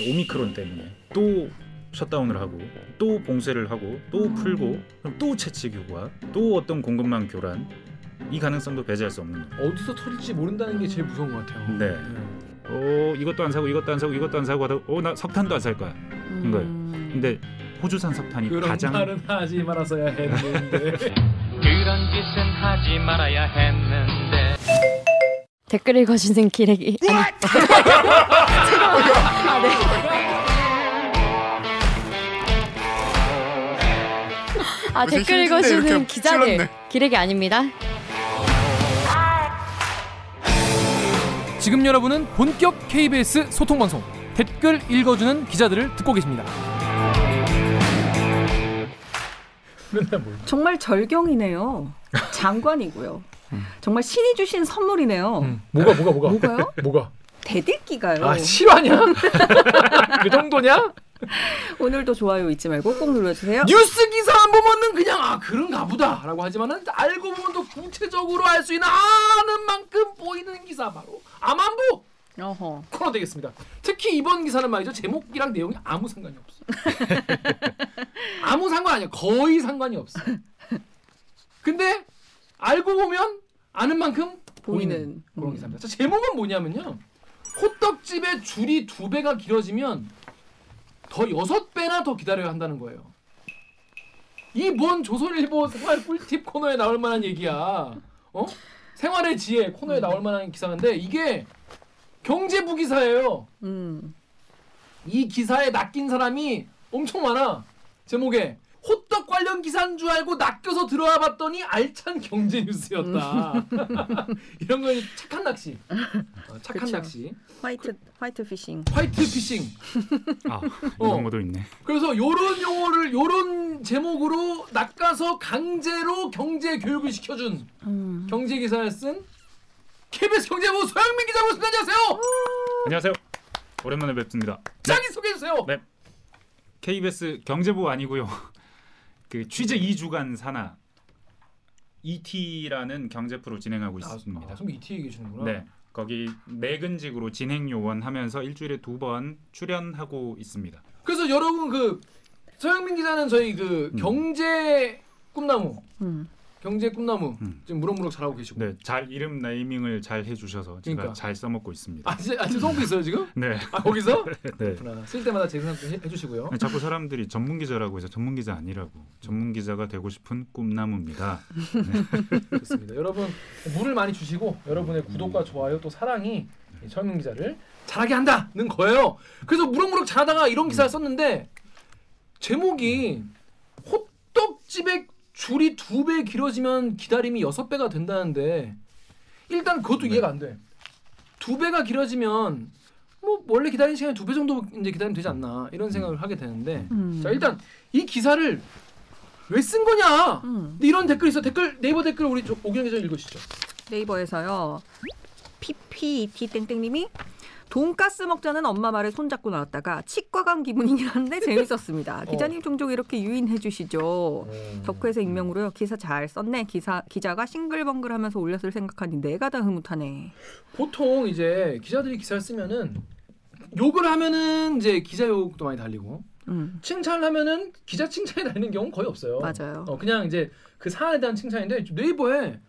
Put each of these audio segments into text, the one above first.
오미크론 때문에 또 셧다운을 하고 또 봉쇄를 하고 또 풀고 그럼 또 채취 교과 또 어떤 공급망 교란 이 가능성도 배제할 수 없는 거예요. 어디서 터질지 모른다는 게 제일 무서운 것 같아요. 네. 어 이것도 안 사고 이것도 안 사고 이것도 안 사고 하다 어나 석탄도 안 살 거야. 거예요. 음. 근데 호주산 석탄이 그런 가장 말은 하지 말았어야 했는데. 그런 짓은 하지 말아야 했는데 댓글 읽어주는 기레기. 아니. 아, 댓글 읽어주는 기자들 찔렀네. 기레기 아닙니다. 지금 여러분은 본격 KBS 소통 방송 댓글 읽어주는 기자들을 듣고 계십니다. 정말 절경이네요. 장관이고요. 정말 신이 주신 선물이네요. 음. 뭐가 뭐가 뭐가? 뭐가요? 뭐가? 대들기가요. 아 실화냐? 그 정도냐? 오늘도 좋아요 잊지 말고 꼭 눌러주세요. 뉴스 기사 안 보면은 그냥 아 그런가 보다라고 하지만은 알고 보면 또 구체적으로 알 수 있는 아는 만큼 보이는 기사 바로 암안보 어허. 코너 되겠습니다. 특히 이번 기사는 말이죠 제목이랑 내용이 아무 상관이 없어. 아무 상관 아니야. 거의 상관이 없어. 근데 알고 보면 아는 만큼 보이는 보이는. 그런 음. 기사입니다. 자, 제목은 뭐냐면요. 호떡집의 줄이 두 배가 길어지면 더 여섯 배나 더 기다려야 한다는 거예요. 이 뭔 조선일보 생활 꿀팁 코너에 나올 만한 얘기야. 어? 생활의 지혜 코너에 나올 만한 기사인데 이게 경제부 기사예요. 음. 이 기사에 낚인 사람이 엄청 많아. 제목에 호떡 관련 기사인 줄 알고 낚여서 들어와 봤더니 알찬 경제 뉴스였다. 이런 건 착한 낚시. 어, 착한 그쵸. 낚시. white white fishing. white fishing. 아 어. 이런 것도 있네. 그래서 요런 용어를 요런 제목으로 낚아서 강제로 경제 교육을 시켜 준 음. 경제 기사를 쓴 KBS 경제부 소영민 기자 모십니다. 안녕하세요. 안녕하세요. 오랜만에 뵙습니다. 자기 소개해 주세요. 네. KBS 경제부 아니고요. 그 취재 2주간 산하 ET라는 경제 프로 진행하고 있습니다. 아, 선배 이티 계시는구나. 네. 거기 내근직으로 진행 요원 하면서 일주일에 두 번 출연하고 있습니다. 그래서 여러분 그 서영민 기자는 저희 그 음. 경제 꿈나무 음. 경제 꿈나무 음. 지금 무럭무럭 잘하고 계시고. 네, 잘 이름 네이밍을 잘 해주셔서 제가 그러니까. 잘 써먹고 있습니다. 아 진짜 아 지금 성고 있어요 지금? 네, 아 거기서? 네. 그렇구나. 쓸 때마다 제 생각 좀 해- 해주시고요. 자꾸 사람들이 전문 기자라고 해서 전문 기자 아니라고 전문 기자가 되고 싶은 꿈나무입니다. 좋습니다. 여러분 물을 많이 주시고 여러분의 구독과 좋아요 또 사랑이 이 서영민 기자를 잘하게 한다는 거예요. 그래서 무럭무럭 잘하다가 이런 기사를 썼는데 제목이 호떡집의 줄이 두 배 길어지면 기다림이 여섯 배가 된다는데 일단 그것도 네. 이해가 안 돼. 두 배가 길어지면 뭐 원래 기다리는 시간이 두 배 정도 이제 기다리면 되지 않나 이런 생각을 하게 되는데 음. 자 일단 이 기사를 왜 쓴 거냐? 음. 근데 이런 댓글 있어. 댓글 네이버 댓글 우리 저- 오경 기자 읽으시죠. 네이버에서요. PPT 땡땡님이 돈가스 먹자는 엄마 말에 손잡고 나왔다가 치과 간 기분이긴 한데 재밌었습니다. 기자님 종종 이렇게 유인해 주시죠. 덕후에서 익명으로요. 기사 잘 썼네. 기사 기자가 싱글벙글하면서 올렸을 생각하니 내가 다 흐뭇하네. 보통 이제 기자들이 기사를 쓰면은 욕을 하면은 이제 기자 욕도 많이 달리고 음. 칭찬을 하면은 기자 칭찬이 달리는 경우는 거의 없어요. 맞아요. 어, 그냥 이제 그 사안에 대한 칭찬인데 네이버에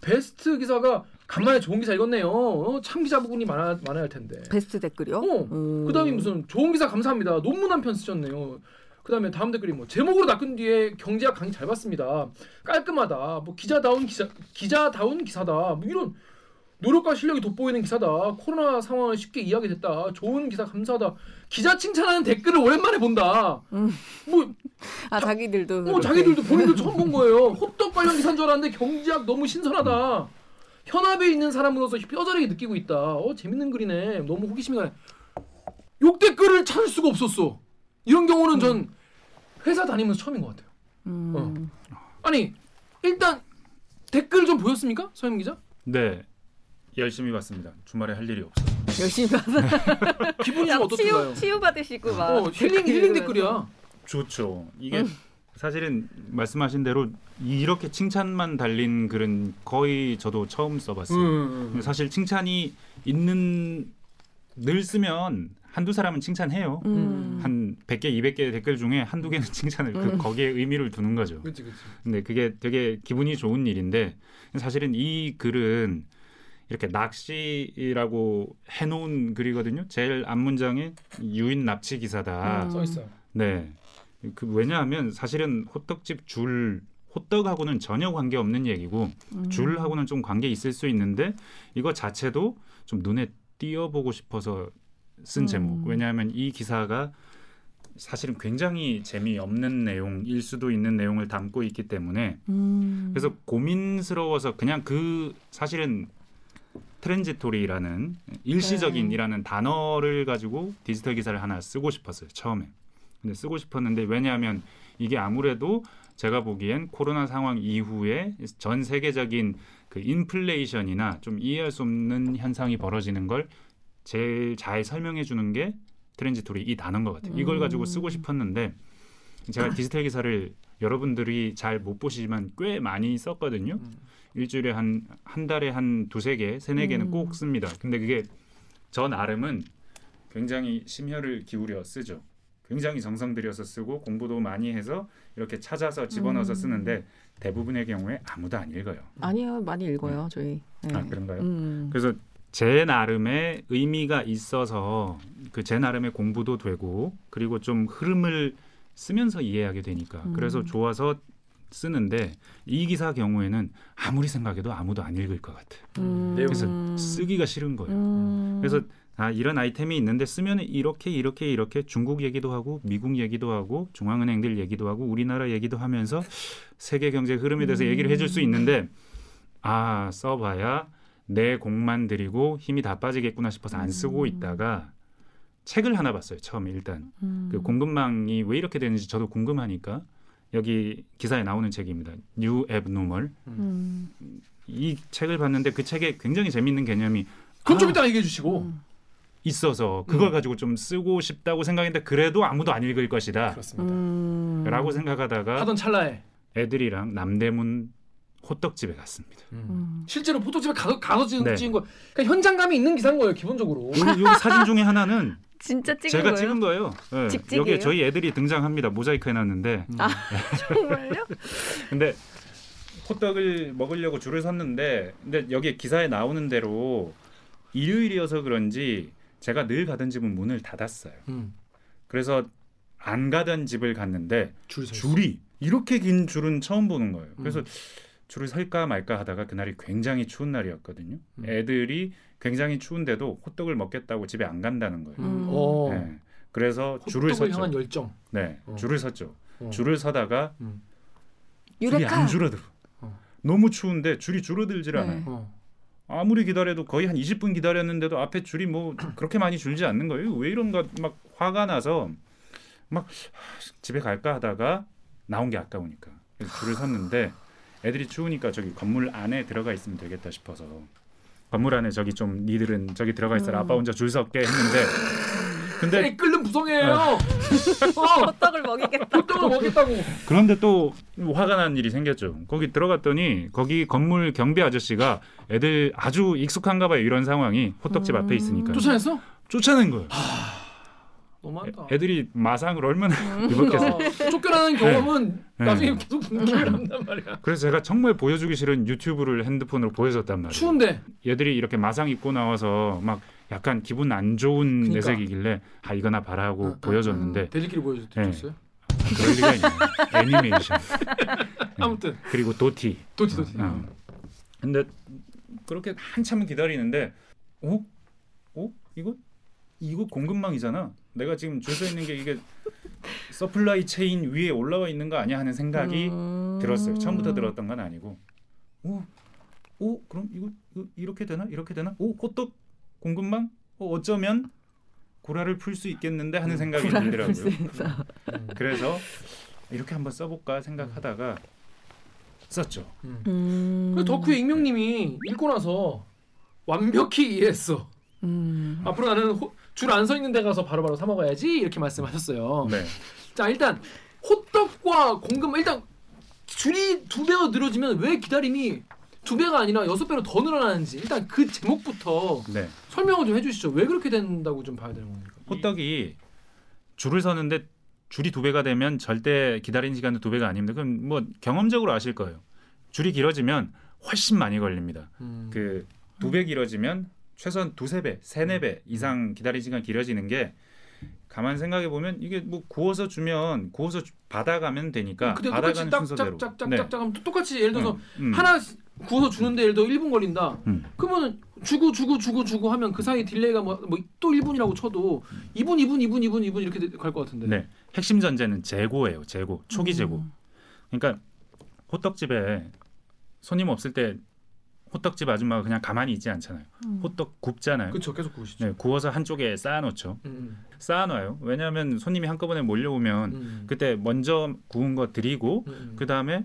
베스트 기사가 간만에 좋은 기사 읽었네요. 어, 참 기자 부분이 많아 많아야 할 텐데. 베스트 댓글이요? 어. 음. 그다음에 무슨 좋은 기사 감사합니다. 논문 한 편 쓰셨네요. 그다음에 다음 댓글이 뭐 제목으로 낚은 뒤에 경제학 강의 잘 봤습니다. 깔끔하다. 뭐 기자다운 기사 기자다운 기사다. 뭐 이런 노력과 실력이 돋보이는 기사다. 코로나 상황을 쉽게 이해하게 됐다. 좋은 기사 감사하다. 기자 칭찬하는 댓글을 오랜만에 본다. 음. 뭐, 아 자 기들도 뭐 그렇게. 자기들도 본인도 처음 본 거예요. 호떡 관련 기사인 줄 알았는데 경제학 너무 신선하다. 현업에 있는 사람으로서 뼈저리게 느끼고 있다. 어 재밌는 글이네. 너무 호기심이 가네. 욕 댓글을 찾을 수가 없었어. 이런 경우는 전 회사 다니면서 처음인 것 같아요. 음. 아니 일단 댓글 좀 보였습니까, 서영 기자? 네, 열심히 봤습니다. 주말에 할 일이 없어. 열심히 봐서 기분이 좀 어떻던가요? 치유 치유 받으시고 막 어 힐링 힐링. 댓글이야. 좋죠. 이게 사실은 말씀하신 대로 이렇게 칭찬만 달린 글은 거의 저도 처음 써봤어요. 음. 근데 사실 칭찬이 있는 늘 쓰면 한두 사람은 칭찬해요. 음. 한 100개, 200개 댓글 중에 한두 개는 칭찬을 그 음. 거기에 의미를 두는 거죠. 그렇지 그렇지. 근데 그게 되게 기분이 좋은 일인데 사실은 이 글은 이렇게 낚시라고 해놓은 글이거든요. 제일 앞 문장에 유인 납치 기사다. 음. 써 있어요. 네. 그 왜냐하면 사실은 호떡집 줄 호떡하고는 전혀 관계 없는 얘기고 음. 줄하고는 좀 관계 있을 수 있는데 이거 자체도 좀 눈에 띄어보고 싶어서 쓴 음. 제목. 왜냐하면 이 기사가 사실은 굉장히 재미없는 내용일 수도 있는 내용을 담고 있기 때문에 음. 그래서 고민스러워서 그냥 그 사실은 트랜지토리라는 일시적인이라는 단어를 가지고 디지털 기사를 하나 쓰고 싶었어요 처음에 근데 쓰고 싶었는데 왜냐하면 이게 아무래도 제가 보기엔 코로나 상황 이후에 전 세계적인 그 인플레이션이나 좀 이해할 수 없는 현상이 벌어지는 걸 제일 잘 설명해 주는 게 transitory 이 단어인 것 같아요. 이걸 가지고 쓰고 싶었는데 제가 디지털 기사를 여러분들이 잘 못 보시지만 꽤 많이 썼거든요. 음. 일주일에 한 한 달에 한 두세 개, 세네 개는 음. 꼭 씁니다. 근데 그게 저 나름은 굉장히 심혈을 기울여 쓰죠. 굉장히 정성 들여서 쓰고 공부도 많이 해서 이렇게 찾아서 집어넣어서 음. 쓰는데 대부분의 경우에 아무도 안 읽어요. 아니요 많이 읽어요 저희. 네. 아 그런가요? 음. 그래서 제 나름의 의미가 있어서 그 제 나름의 공부도 되고 그리고 좀 흐름을 쓰면서 이해하게 되니까 음. 그래서 좋아서 쓰는데 이 기사 경우에는 아무리 생각해도 아무도 안 읽을 것 같아요. 음. 그래서 쓰기가 싫은 거예요. 음. 그래서 아 이런 아이템이 있는데 쓰면 이렇게 이렇게 이렇게 중국 얘기도 하고 미국 얘기도 하고 중앙은행들 얘기도 하고 우리나라 얘기도 하면서 세계 경제 흐름에 대해서 얘기를 해줄 수 있는데 아 써봐야 내 공만 들이고 힘이 다 빠지겠구나 싶어서 안 쓰고 있다가 책을 하나 봤어요 처음에 일단 음. 그 공급망이 왜 이렇게 되는지 저도 궁금하니까 여기 기사에 나오는 책입니다 New Abnormal 음. 이 책을 봤는데 그 책에 굉장히 재밌는 개념이 그건 좀 아, 이따 얘기해 주시고. 음. 있어서 그걸 음. 가지고 좀 쓰고 싶다고 생각했는데 그래도 아무도 안 읽을 것이다 그렇습니다. 음. 라고 생각하다가 하던 찰나에 애들이랑 남대문 호떡집에 갔습니다 음. 실제로 포토집에 가서 가서 찍은, 네. 거. 그러니까 현장감이 있는 기사인 거예요 기본적으로. 여기, 여기 사진 중에 하나는 진짜 찍은 제가 거예요? 찍은 거예요 네, 직직이에요? 여기에 저희 애들이 등장합니다 모자이크 해놨는데 음. 아 정말요? 근데 호떡을 먹으려고 줄을 섰는데 근데 여기 기사에 나오는 대로 일요일이어서 그런지 제가 늘 가던 집은 문을 닫았어요 음. 그래서 안 가던 집을 갔는데 있어. 줄이 이렇게 긴 줄은 처음 보는 거예요. 그래서 음. 줄을 설까 말까 하다가 그날이 굉장히 추운 날이었거든요. 음. 애들이 굉장히 추운데도 호떡을 먹겠다고 집에 안 간다는 거예요. 음. 음. 어. 네. 그래서 줄을 호떡을 섰죠. 향한 열정. 네, 어. 줄을 섰죠. 어. 줄을 서다가 음. 줄이 유레카. 안 줄어들어. 어. 너무 추운데 줄이 줄어들질 네. 않아요. 어. 아무리 기다려도 거의 한 20분 기다렸는데도 앞에 줄이 뭐 그렇게 많이 줄지 않는 거예요. 왜 이런가 막 화가 나서 막 하, 집에 갈까 하다가 나온 게 아까우니까 그래서 줄을 섰는데 애들이 추우니까 저기 건물 안에 들어가 있으면 되겠다 싶어서 건물 안에 저기 좀 니들은 저기 들어가 있어라 음. 아빠 혼자 줄 섰게 했는데 근데 이 끓는 부성이에요. 아. 어. 호떡을 먹이겠다. 호떡을 먹겠다고. 그런데 또 화가 난 일이 생겼죠. 거기 들어갔더니 거기 건물 경비 아저씨가 애들 아주 익숙한가 봐요. 이런 상황이 호떡집 앞에 있으니까 쫓아냈어? 쫓아낸 거예요. 너무한다. 애들이 마상을 얼마나 입었겠어요. 어, 쫓겨나는 경험은 네. 나중에 계속 기회를 한단 말이야. 그래서 제가 정말 보여주기 싫은 유튜브를 핸드폰으로 보여줬단 말이에요. 추운데 얘들이 이렇게 마상 입고 나와서 막 약간 기분 안 좋은 그러니까. 내색이길래 아 이거나 봐라고 어, 어, 보여줬는데 대리끼리 보여줬어요. 아, 그럴 리가 있나 애니메이션 아무튼 그리고 도티 도티 도티. 어. 근데 그렇게 한참을 기다리는데 어? 어? 이거 이거 공급망이잖아. 내가 지금 줄 서 있는 게 이게 supply chain 위에 올라와 있는 거 아니야 하는 생각이 음. 들었어요. 처음부터 들었던 건 아니고. 오, 오, 그럼 이거, 이거 이렇게 되나? 이렇게 되나? 오, 호떡 공급망? 어, 어쩌면 구라를 풀 수 있겠는데 하는 생각이 구라를 풀수 들더라고요. 음. 그래서 이렇게 한번 써볼까 생각하다가 썼죠. 음. 음. 그 덕후의 익명님이 읽고 나서 완벽히 이해했어. 음. 앞으로 나는 줄 안 서 있는 데 가서 바로바로 사 먹어야지 이렇게 말씀하셨어요. 네. 자 일단 호떡과 공급 일단 줄이 두 배가 늘어지면 왜 기다림이 두 배가 아니라 여섯 배로 더 늘어나는지 일단 그 제목부터 네. 설명을 좀 해주시죠. 왜 그렇게 된다고 좀 봐야 되는 겁니까? 호떡이 줄을 서는데 줄이 두 배가 되면 절대 기다리는 시간도 두 배가 아닙니다. 그럼 뭐 경험적으로 아실 거예요. 줄이 길어지면 훨씬 많이 걸립니다. 음. 그두 배 길어지면 최소한 두세 배, 세네 음. 배 이상 기다리는 시간 길어지는 게 가만 생각해 보면 이게 뭐 구워서 주면 구워서 주- 받아가면 되니까 근데 똑같이 받아가는 순서대로. 딱짝짝짝짝짝 하면 똑같이 예를 들어서 음, 음. 하나 구워서 주는데 예를 들어 1분 걸린다. 음. 그러면 주고 주고 주고 주고 하면 그 사이 딜레이가 뭐 또 1분이라고 쳐도 2분 2분 2분 2분 2분 이렇게 갈 것 같은데. 네. 핵심 전제는 재고예요. 재고. 초기 재고. 그러니까 호떡집에 손님 없을 때 호떡집 아줌마가 그냥 가만히 있지 않잖아요. 호떡 굽잖아요. 그렇죠. 계속 구우시죠. 네, 구워서 한쪽에 쌓아놓죠. 음, 쌓아놔요. 왜냐하면 손님이 한꺼번에 몰려오면 음. 그때 먼저 구운 거 드리고 음, 음. 그 다음에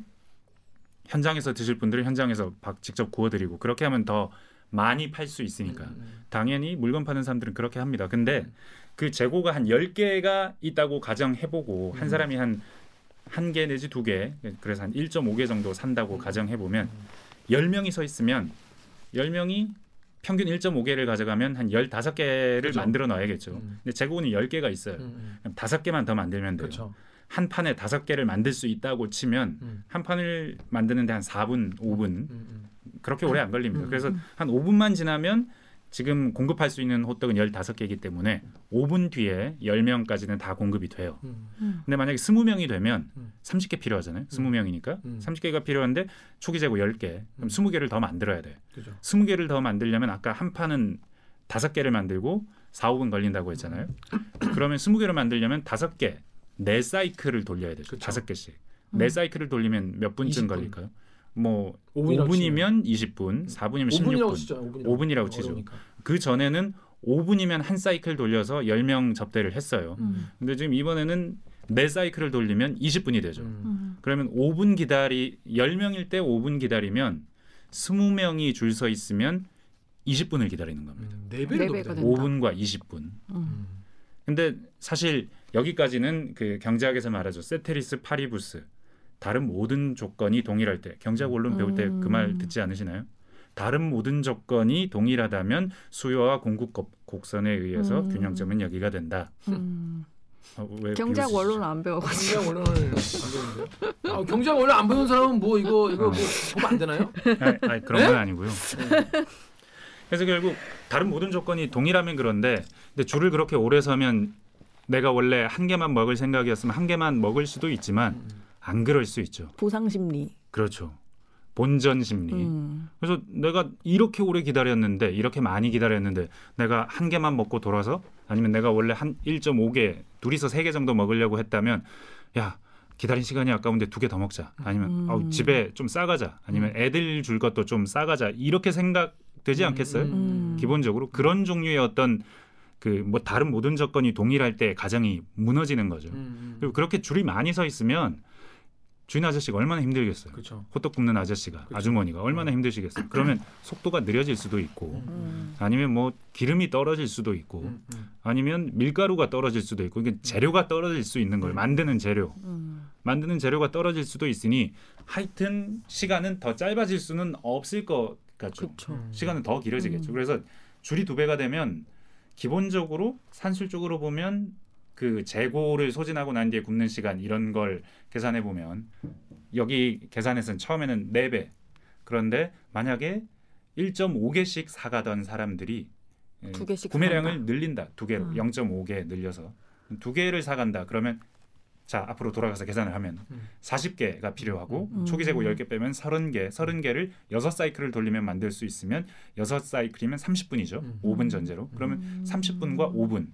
현장에서 드실 분들은 현장에서 박- 직접 구워드리고 그렇게 하면 더 많이 팔 수 있으니까 음, 당연히 물건 파는 사람들은 그렇게 합니다. 근데 음. 그 재고가 한 10개가 있다고 가정해보고 음. 한 사람이 한 한 개 내지 두 개 그래서 한 1.5개 정도 산다고 음. 가정해보면 10명이 서 있으면 10명이 평균 1.5개를 가져가면 한 15개를 그죠. 만들어 놔야겠죠. 음. 근데 재고는 10개가 있어요. 음, 음. 그럼 다섯 개만 더 만들면 돼요. 그렇죠. 한 판에 다섯 개를 만들 수 있다고 치면 음. 한 판을 만드는데 한 4분, 5분 음, 음. 그렇게 오래 안 걸립니다. 음. 그래서 한 5분만 지나면 지금 공급할 수 있는 호떡은 15개이기 때문에 5분 뒤에 10명까지는 다 공급이 돼요. 음. 근데 만약에 20명이 되면 음. 30개 필요하잖아요. 20명이니까. 음. 30개가 필요한데 초기 재고 10개. 그럼 음. 20개를 더 만들어야 돼. 그죠. 20개를 더 만들려면 아까 한 판은 다섯 개를 만들고 4, 5분 걸린다고 했잖아요. 그러면 20개를 만들려면 다섯 개, 네 사이클을 돌려야 돼요. 다섯 개씩. 네 사이클을 돌리면 몇 분쯤 20분. 걸릴까요? 뭐 5분이라고 5분 이면 20분, 4분이면 5분이라고 16분. 치죠. 5분이라고, 5분이라고 치죠. 어려우니까. 그 전에는 5분이면 한 사이클 돌려서 10명 접대를 했어요. 음. 근데 지금 이번에는 네 사이클을 돌리면 20분이 되죠. 음. 그러면 5분 기다리 10명일 때 5분 기다리면 20명이 줄 서 있으면 20분을 기다리는 겁니다. 음. 네 배를 네더 배가 기다려. 된다. 5분과 20분. 음. 근데 사실 여기까지는 그 경제학에서 말하죠. 세테리스 파리부스. 다른 모든 조건이 동일할 때 경제학 원론 배울 때 그말 음. 듣지 않으시나요? 다른 모든 조건이 동일하다면 수요와 공급 곡- 곡선에 의해서 음. 균형점은 여기가 된다. 음. 어, 왜 경제학? 원론을 안 배워가지고. 경제학 원론을 안 배우는데. 아, 경제학 원론 안 배우는 사람은 뭐 이거 이거 뭐 보면 안 되나요? 아니, 아니, 그런 네? 건 아니고요. 그래서 결국 다른 모든 조건이 동일하면 그런데 근데 줄을 그렇게 오래 서면 내가 원래 한 개만 먹을 생각이었으면 한 개만 먹을 수도 있지만 음. 안 그럴 수 있죠. 보상 심리. 그렇죠. 본전 심리. 음. 그래서 내가 이렇게 오래 기다렸는데 이렇게 많이 기다렸는데 내가 한 개만 먹고 돌아서 아니면 내가 원래 한 1.5개 둘이서 세 개 정도 먹으려고 했다면 야 기다린 시간이 아까운데 두 개 더 먹자 아니면 음. 아우, 집에 좀 싸가자 아니면 애들 줄 것도 좀 싸가자 이렇게 생각되지 않겠어요? 음. 기본적으로 그런 종류의 어떤 그뭐 다른 모든 조건이 동일할 때 가정이 무너지는 거죠. 음. 그리고 그렇게 줄이 많이 서 있으면 주인 아저씨가 얼마나 힘들겠어요. 그렇죠. 호떡 굽는 아저씨가 그쵸. 아주머니가 얼마나 힘드시겠어요. 그러면 속도가 느려질 수도 있고 음. 아니면 뭐 기름이 떨어질 수도 있고 음, 음. 아니면 밀가루가 떨어질 수도 있고 이게 재료가 떨어질 수 있는 거예요. 만드는 재료 음. 만드는 재료가 떨어질 수도 있으니 하여튼 시간은 더 짧아질 수는 없을 것 같죠. 그렇죠. 음. 시간은 더 길어지겠죠. 음. 그래서 줄이 두 배가 되면 기본적으로 산술적으로 보면 그 재고를 소진하고 난 뒤에 굽는 시간 이런 걸 계산해 보면 여기 계산에서는 처음에는 네 배. 그런데 만약에 1.5개씩 사가던 사람들이 예, 두 개씩 구매량을 사간다. 늘린다. 두 개로 음. 0.5개 늘려서 두 개를 사간다. 그러면 자 앞으로 돌아가서 계산을 하면 음. 40개가 필요하고 음. 초기 재고 10개 빼면 30개, 30개를 6사이클을 돌리면 만들 수 있으면 6사이클이면 30분이죠. 음. 5분 전제로. 그러면 30분과 5분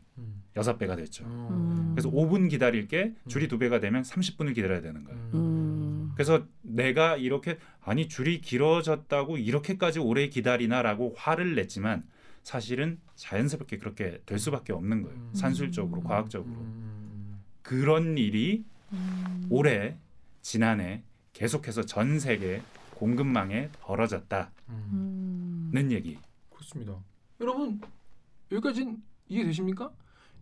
음. 6배가 됐죠. 음. 그래서 5분 기다릴 게 줄이 두 배가 되면 30분을 기다려야 되는 거예요. 음. 그래서 내가 이렇게 아니 줄이 길어졌다고 이렇게까지 오래 기다리나라고 화를 냈지만 사실은 자연스럽게 그렇게 될 수밖에 없는 거예요. 음. 산술적으로, 과학적으로. 음. 그런 일이 음. 올해 지난해 계속해서 전 세계 공급망에 벌어졌다는 음. 음. 얘기. 그렇습니다. 여러분 여기까지는 이해되십니까?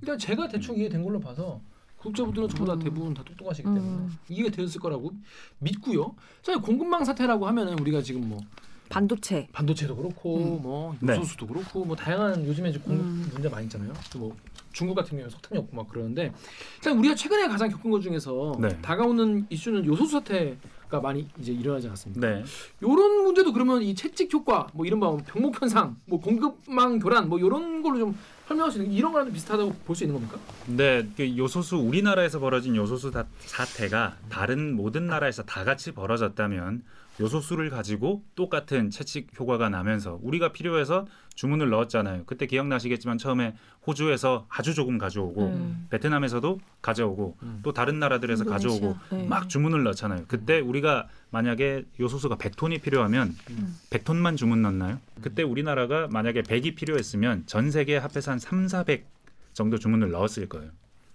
일단 제가 대충 이해된 걸로 봐서 구독자분들은 저보다 음. 대부분 다 똑똑하시기 때문에 음. 이해가 되었을 거라고 믿고요. 자 공급망 사태라고 하면은 우리가 지금 뭐 반도체. 반도체도 그렇고 음. 뭐 네. 요소수도 그렇고 뭐 다양한 요즘에 이제 공급 음. 문제 많이 있잖아요. 뭐 중국 같은 경우에 석탄이 없고 막 그러는데 일단 우리가 최근에 가장 겪은 것 중에서 네. 다가오는 이슈는 요소수 사태 가 많이 이제 일어나지 않았습니까? 네. 요런 문제도 그러면 이 채찍 효과 뭐 이른바 병목 현상 뭐 공급망 교란 뭐 요런 걸로 좀 설명할 수 있는 이런 거랑 좀 비슷하다고 볼 수 있는 겁니까? 근데 그 요소수 우리나라에서 벌어진 요소수 다- 사태가 다른 모든 나라에서 다 같이 벌어졌다면 요소수를 가지고 똑같은 채찍 효과가 나면서 우리가 필요해서 주문을 넣었잖아요. 그때 기억나시겠지만 처음에 호주에서 아주 조금 가져오고 음. 베트남에서도 가져오고 음. 또 다른 나라들에서 인도네시아. 가져오고 네. 막 주문을 넣잖아요. 그때 우리가 만약에 요소수가 100톤이 필요하면 음. 100톤만 주문 넣나요? 그때 우리나라가 만약에 100이 필요했으면 전 세계 합해서 한 3, 400 정도 주문을 넣었을 거예요.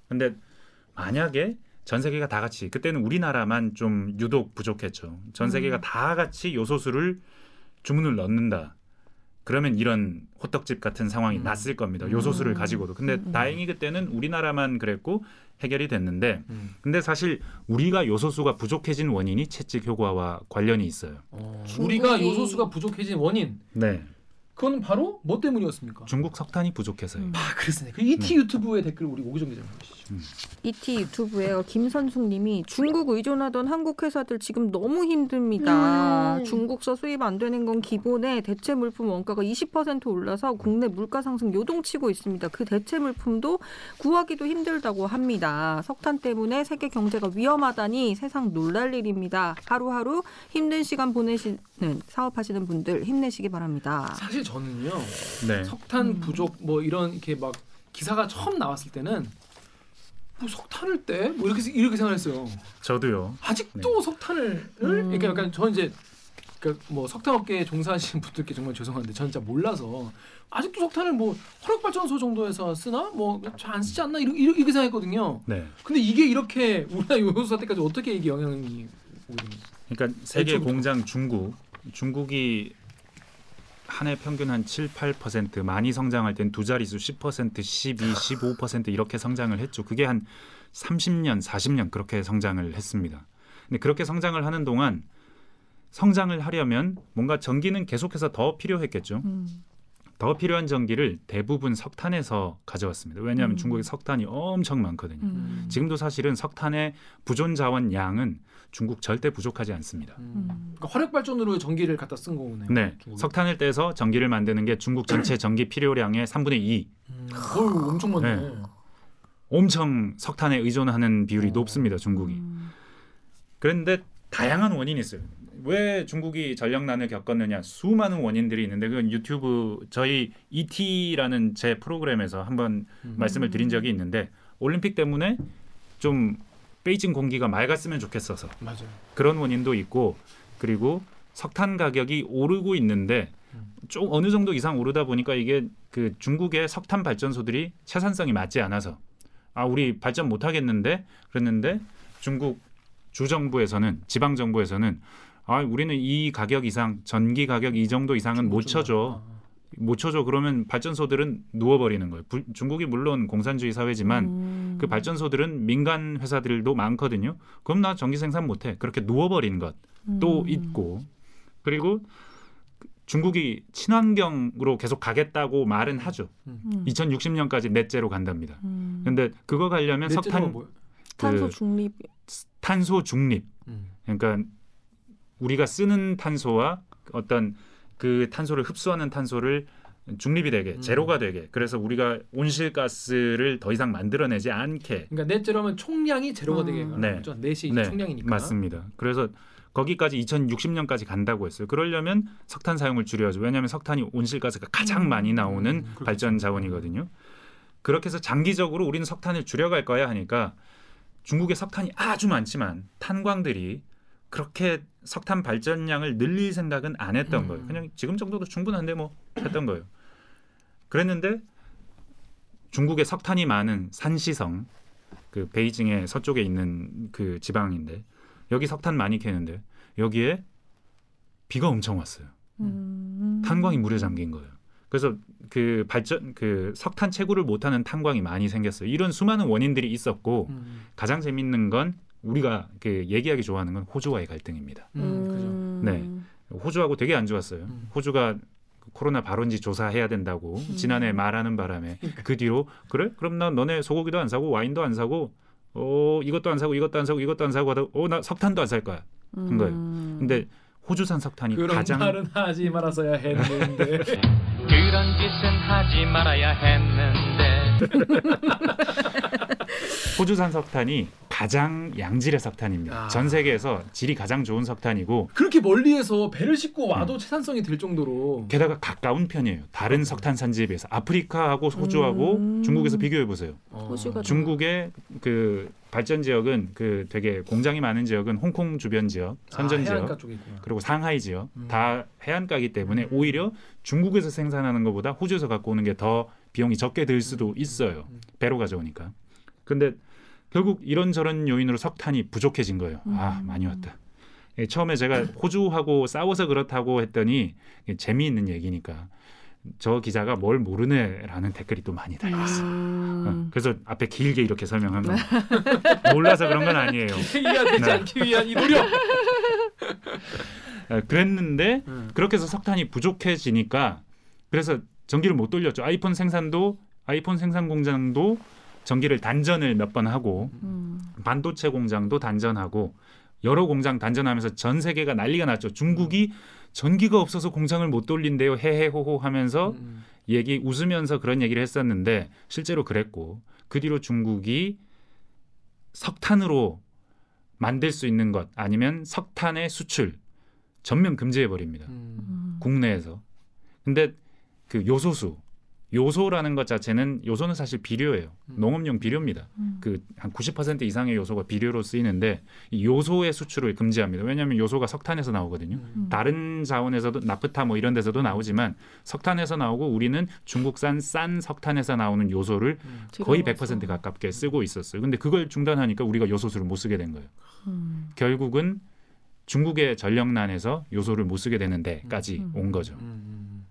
근데 만약에 전 세계가 다 같이 그때는 우리나라만 좀 유독 부족했죠. 전 세계가 다 같이 요소수를 주문을 넣는다. 그러면 이런 호떡집 같은 상황이 음. 났을 겁니다. 요소수를 음. 가지고도. 근데 음. 다행히 그때는 우리나라만 그랬고 해결이 됐는데 음. 근데 사실 우리가 요소수가 부족해진 원인이 채찍 효과와 관련이 있어요. 어, 우리가 요소수가 부족해진 원인 네. 그건 바로 뭐 때문이었습니까? 중국 석탄이 부족해서요. 음. 아 그렇습니다. 그 ET 유튜브의 댓글 우리 오기정 기자님 보시죠. ET 유튜브에 김선숙님이 중국 의존하던 한국 회사들 지금 너무 힘듭니다. 음. 중국서 수입 안 되는 건 기본에 대체 물품 원가가 20% 올라서 국내 물가 상승 요동치고 있습니다. 그 대체 물품도 구하기도 힘들다고 합니다. 석탄 때문에 세계 경제가 위험하다니 세상 놀랄 일입니다. 하루하루 힘든 시간 보내시는 사업하시는 분들 힘내시기 바랍니다. 사실 저는요 네. 석탄 음. 부족 뭐 이런 이렇게 막 기사가 처음 나왔을 때는 뭐 석탄을 떼? 뭐 이렇게 이렇게 생각했어요. 저도요. 아직도 석탄을 음. 그러니까 약간 저는 이제 그러니까 뭐 석탄 업계에 종사하시는 분들께 정말 죄송한데 저는 진짜 몰라서 아직도 석탄을 뭐 화력 발전소 정도에서 쓰나 뭐 잘 안 쓰지 않나 이렇게, 이렇게 생각했거든요. 네. 근데 이게 이렇게 우리나라 요소 사태까지 어떻게 이게 영향이 오게 됩니까? 그러니까 세계. 공장 중국, 중국이 한 해 평균 한 7, 8% 많이 성장할 땐 두 자릿수 10%, 12, 15% 이렇게 성장을 했죠. 그게 한 30년, 40년 그렇게 성장을 했습니다. 근데 그렇게 성장을 하는 동안 성장을 하려면 뭔가 전기는 계속해서 더 필요했겠죠. 음. 더 필요한 전기를 대부분 석탄에서 가져왔습니다. 왜냐하면 음. 중국에 석탄이 엄청 많거든요. 음. 지금도 사실은 석탄의 부존 자원 양은 중국 절대 부족하지 않습니다. 음. 그러니까 화력 발전으로 전기를 갖다 쓴 거네요. 네, 중국이. 석탄을 떼서 전기를 만드는 게 중국 전체 전기 필요량의 3분의 2. 음. 어휴, 엄청 많네. 네. 엄청 석탄에 의존하는 비율이 어. 높습니다. 중국이. 음. 그런데 다양한 원인이 있어요. 왜 중국이 전력난을 겪었느냐 수많은 원인들이 있는데 그건 유튜브 저희 ET라는 제 프로그램에서 한번 음. 말씀을 드린 적이 있는데 올림픽 때문에 좀 베이징 공기가 맑았으면 좋겠어서 맞아요. 그런 원인도 있고 그리고 석탄 가격이 오르고 있는데 음. 좀 어느 정도 이상 오르다 보니까 이게 그 중국의 석탄 발전소들이 채산성이 맞지 않아서 아 우리 발전 못 하겠는데 그랬는데 중국 주정부에서는 지방 정부에서는 아 우리는 이 가격 이상 전기 가격 이 정도 이상은 못 쳐줘 못 쳐줘 그러면 발전소들은 누워버리는 거예요. 불- 중국이 물론 공산주의 사회지만 음. 그 발전소들은 민간 회사들도 많거든요. 그럼 나 전기 생산 못해. 그렇게 누워버린 것도 음. 있고 그리고 중국이 친환경으로 계속 가겠다고 말은 하죠. 음. 2060년까지 넷제로 간답니다. 음. 근데 그거 가려면 석탄 뭐예요? 탄소 그 중립 탄소 중립. 음. 그러니까 우리가 쓰는 탄소와 어떤 그 탄소를 흡수하는 탄소를 중립이 되게 음. 제로가 되게 그래서 우리가 온실가스를 더 이상 만들어내지 않게 그러니까 넷제로면 총량이 제로가 음. 되게 네. 거죠. 넷이 네, 총량이니까. 맞습니다. 그래서 거기까지 2060년까지 간다고 했어요. 그러려면 석탄 사용을 줄여야죠. 왜냐하면 석탄이 온실가스가 가장 음. 많이 나오는 음. 발전 자원이거든요. 그렇게 해서 장기적으로 우리는 석탄을 줄여갈 거야 하니까 중국의 석탄이 아주 많지만 탄광들이 그렇게 석탄 발전량을 늘릴 생각은 안 했던 음. 거예요. 그냥 지금 정도도 충분한데 뭐 했던 거예요. 그랬는데 중국의 석탄이 많은 산시성 그 베이징의 서쪽에 있는 그 지방인데 여기 석탄 많이 캐는데 여기에 비가 엄청 왔어요. 음. 탄광이 물에 잠긴 거예요. 그래서 그 발전 그 석탄 채굴을 못하는 탄광이 많이 생겼어요. 이런 수많은 원인들이 있었고 음. 가장 재밌는 건 우리가 그 얘기하기 좋아하는 건 호주와의 갈등입니다. 음, 그죠. 음. 네. 호주하고 되게 안 좋았어요. 음. 호주가 코로나 발원지 조사해야 된다고 지난해 말하는 바람에 그 뒤로 그래? 그럼 나 너네 소고기도 안 사고 와인도 안 사고 어 이것도 안 사고 이것도 안 사고 이것도 안 사고 하다 어나 석탄도 안 살 거야. 한 거예요. 음. 근데 호주산 석탄이 그런 가장 말은 하지 말았어야 했는데. 그런 짓은 하지 말아야 했는데 호주산 석탄이 가장 양질의 석탄입니다. 아. 전 세계에서 질이 가장 좋은 석탄이고 그렇게 멀리에서 배를 싣고 음. 와도 채산성이 될 정도로. 게다가 가까운 편이에요. 다른 석탄 산지에 비해서 아프리카하고 호주하고 음. 중국에서 비교해 보세요. 어. 중국의 그 발전 지역은 그 되게 공장이 많은 지역은 홍콩 주변 지역, 선전 아, 지역. 그리고 상하이 지역 음. 다 해안가이기 때문에 음. 오히려 중국에서 생산하는 것보다 호주에서 갖고 오는 게 더 비용이 적게 들 수도 있어요. 음. 배로 가져오니까. 근데 결국 이런저런 요인으로 석탄이 부족해진 거예요. 아 음. 많이 왔다. 예, 처음에 제가 호주하고 싸워서 그렇다고 했더니 재미있는 얘기니까 저 기자가 뭘 모르네라는 댓글이 또 많이 달렸어요. 음. 어, 그래서 앞에 길게 이렇게 설명한 거 몰라서 그런 건 아니에요. 이해가 되지 네. 않기 위한 이 노력. 어, 그랬는데 음. 그렇게 해서 석탄이 부족해지니까 그래서 전기를 못 돌렸죠. 아이폰 생산도 아이폰 생산 공장도 전기를 단전을 몇 번 하고 음. 반도체 공장도 단전하고 여러 공장 단전하면서 전 세계가 난리가 났죠. 중국이 전기가 없어서 공장을 못 돌린대요. 헤헤호호 하면서 음. 얘기 웃으면서 그런 얘기를 했었는데 실제로 그랬고 그 뒤로 중국이 석탄으로 만들 수 있는 것 아니면 석탄의 수출 전면 금지해 버립니다. 음. 음. 국내에서. 근데 그 요소수 요소라는 것 자체는 요소는 사실 비료예요. 음. 농업용 비료입니다. 음. 그한 90% 이상의 요소가 비료로 쓰이는데 이 요소의 수출을 금지합니다. 왜냐하면 요소가 석탄에서 나오거든요. 음. 다른 자원에서도 나프타 뭐 이런 데서도 나오지만 석탄에서 나오고 우리는 중국산 싼 석탄에서 나오는 요소를 음. 거의 들어가서. 100% 가깝게 쓰고 있었어요. 근데 그걸 중단하니까 우리가 요소수를 못 쓰게 된 거예요. 음. 결국은 중국의 전력난에서 요소를 못 쓰게 되는 데까지 음. 온 거죠. 음, 음.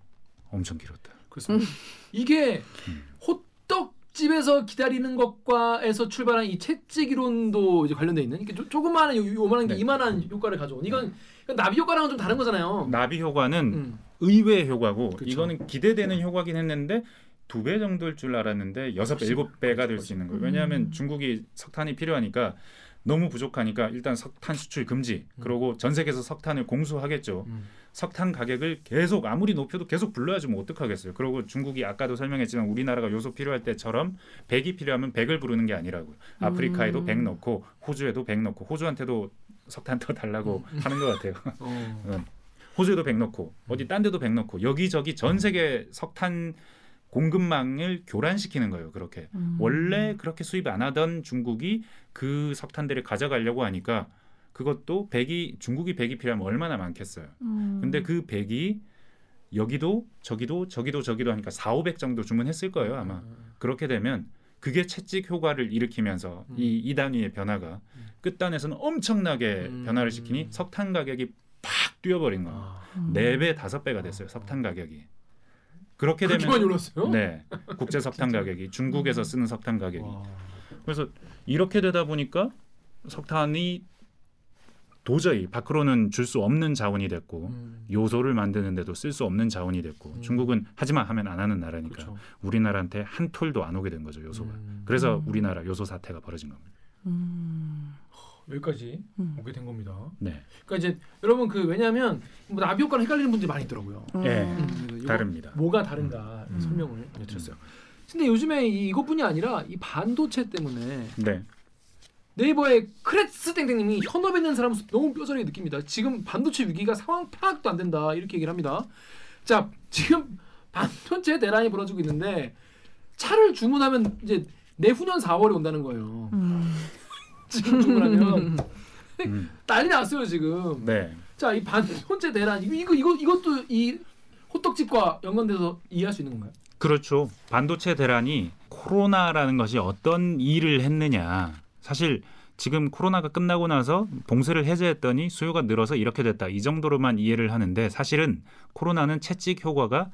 엄청 길었다. 그렇습니다. 이게 음. 호떡 집에서 기다리는 것과에서 출발한 이 채찍 이론도 이제 관련돼 있는 이게 조, 조그마한 요, 요만한 게 네. 이만한 효과를 가져온 이건, 이건 나비 효과랑은 좀 다른 거잖아요. 나비 효과는 음. 의외의 효과고 그쵸. 이거는 기대되는 효과긴 했는데 두 배 정도일 줄 알았는데 여섯 배, 일곱 배가 될 훨씬, 수 있는 거예요. 음. 왜냐하면 중국이 석탄이 필요하니까 너무 부족하니까 일단 석탄 수출 금지. 음. 그러고 전 세계에서 석탄을 공수하겠죠. 음. 석탄 가격을 계속 아무리 높여도 계속 불러야지 뭐 어떡하겠어요. 그리고 중국이 아까도 설명했지만 우리나라가 요소 필요할 때처럼 백이 필요하면 백을 부르는 게 아니라고요. 아프리카에도 음. 백 넣고 호주에도 백 넣고 호주한테도 석탄 더 달라고 하는 것 같아요. 어. 음. 호주에도 백 넣고 어디 딴 데도 백 넣고 여기저기 전 세계 석탄 공급망을 교란시키는 거예요. 그렇게 음. 원래 그렇게 수입 안 하던 중국이 그 석탄들을 가져가려고 하니까 그것도 백이 중국이 백이 필요하면 얼마나 많겠어요. 음. 근데 그 백이 여기도 저기도 저기도 저기도 하니까 4, 500 정도 주문했을 거예요 아마. 그렇게 되면 그게 채찍 효과를 일으키면서 음. 이, 이 단위의 변화가 끝단에서는 엄청나게 음. 변화를 시키니 석탄 가격이 팍 뛰어버린 거예요. 아, 음. 네 배, 다섯 배가 됐어요. 석탄 가격이. 그렇게 그렇게 많이 되면 올랐어요? 네 국제 석탄? 가격이 중국에서 음. 쓰는 석탄 가격이 와. 그래서 이렇게 되다 보니까 석탄이 도저히 밖으로는 줄 수 없는 자원이 됐고 음. 요소를 만드는데도 쓸 수 없는 자원이 됐고 음. 중국은 하지만 하면 안 하는 나라니까 그렇죠. 우리나라한테 한 톨도 안 오게 된 거죠 요소가. 음. 그래서 음. 우리나라 요소 사태가 벌어진 겁니다. 음. 여기까지 음. 오게 된 겁니다. 네, 그러니까 이제 여러분 그 왜냐하면 뭐 나비 효과랑 헷갈리는 분들이 많이 있더라고요. 예. 음. 이거 다릅니다. 뭐가 다른가 음. 설명을 드렸어요. 근데 요즘에 이- 이것뿐이 아니라 이 반도체 때문에 네, 네이버의 크레스 땡땡님이 현업에 있는 사람 너무 뼈저리게 느낍니다. 지금 반도체 위기가 상황 파악도 안 된다 이렇게 얘기를 합니다. 자 지금 반도체 대란이 벌어지고 있는데 차를 주문하면 이제 내후년 4월에 온다는 거예요. 음. 지금 주문하면 음, 난리 났어요 지금. 네. 자이 반도체 대란 이거 이거 이거 이것도 이 호떡집과 연관돼서 이해할 수 있는 건가요? 그렇죠. 반도체 대란이 코로나라는 것이 어떤 일을 했느냐. 사실 지금 코로나가 끝나고 나서 봉쇄를 해제했더니 수요가 늘어서 이렇게 됐다. 이 정도로만 이해를 하는데 사실은 코로나는 채찍 효과가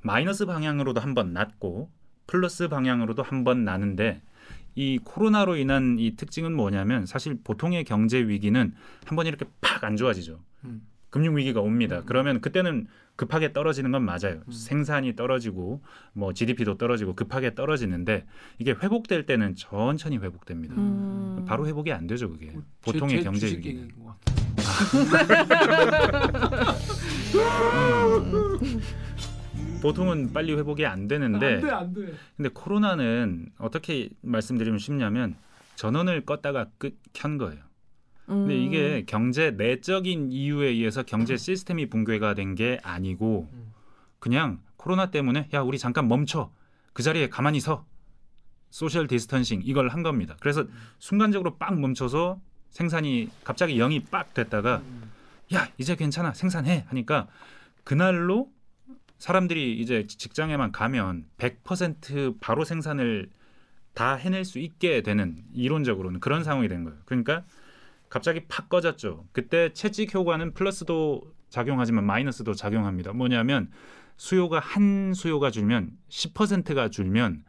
마이너스 방향으로도 한 번 났고 플러스 방향으로도 한 번 나는데 이 코로나로 인한 이 특징은 뭐냐면 사실 보통의 경제 위기는 한 번 이렇게 팍 안 좋아지죠. 음. 금융 위기가 옵니다. 그러면 그때는 급하게 떨어지는 건 맞아요. 음. 생산이 떨어지고 뭐 GDP도 떨어지고 급하게 떨어지는데 이게 회복될 때는 천천히 회복됩니다. 음. 바로 회복이 안 되죠 그게 제- 보통의 제 경제 주식 위기는. 보통은 빨리 회복이 안 되는데 안 돼, 안 돼. 근데 코로나는 어떻게 말씀드리면 쉽냐면 전원을 껐다가 끄, 켠 거예요. 근데 음. 이게 경제 내적인 이유에 의해서 경제 시스템이 붕괴가 된 게 아니고 음. 그냥 코로나 때문에 야 우리 잠깐 멈춰 그 자리에 가만히 서 social distancing 이걸 한 겁니다. 그래서 순간적으로 빡 멈춰서 생산이 갑자기 0이 빡 됐다가 음. 야 이제 괜찮아 생산해 하니까 그날로 사람들이 이제 직장에만 가면 100% 바로 생산을 다 해낼 수 있게 되는 이론적으로는 그런 상황이 된 거예요. 그러니까 갑자기 팍 꺼졌죠. 그때 채찍 효과는 플러스도 작용하지만 마이너스도 작용합니다. 뭐냐면 수요가 한 수요가 줄면 10%가 줄면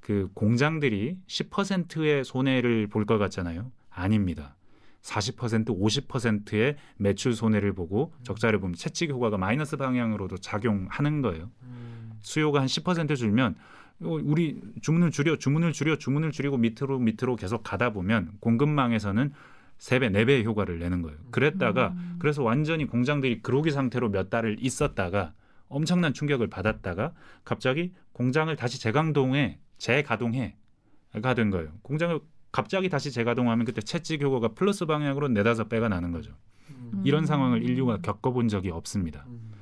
그 공장들이 10%의 손해를 볼 것 같잖아요. 아닙니다. 40% 50%의 매출 손해를 보고 적자를 보면 채찍 효과가 마이너스 방향으로도 작용하는 거예요. 음. 수요가 한 10% 줄면 어, 우리 주문을 줄여 주문을 줄여 주문을 줄이고 밑으로 밑으로 계속 가다 보면 공급망에서는 세 배, 네 배의 효과를 내는 거예요. 그랬다가 그래서 완전히 공장들이 그로기 상태로 몇 달을 있었다가 엄청난 충격을 받았다가 갑자기 공장을 다시 재강동해 재가동해가 된 거예요. 공장을 갑자기 다시 재가동하면 그때 채찍 효과가 플러스 방향으로 네다섯 배가 나는 거죠. 음. 이런 상황을 인류가 겪어본 적이 없습니다. 음.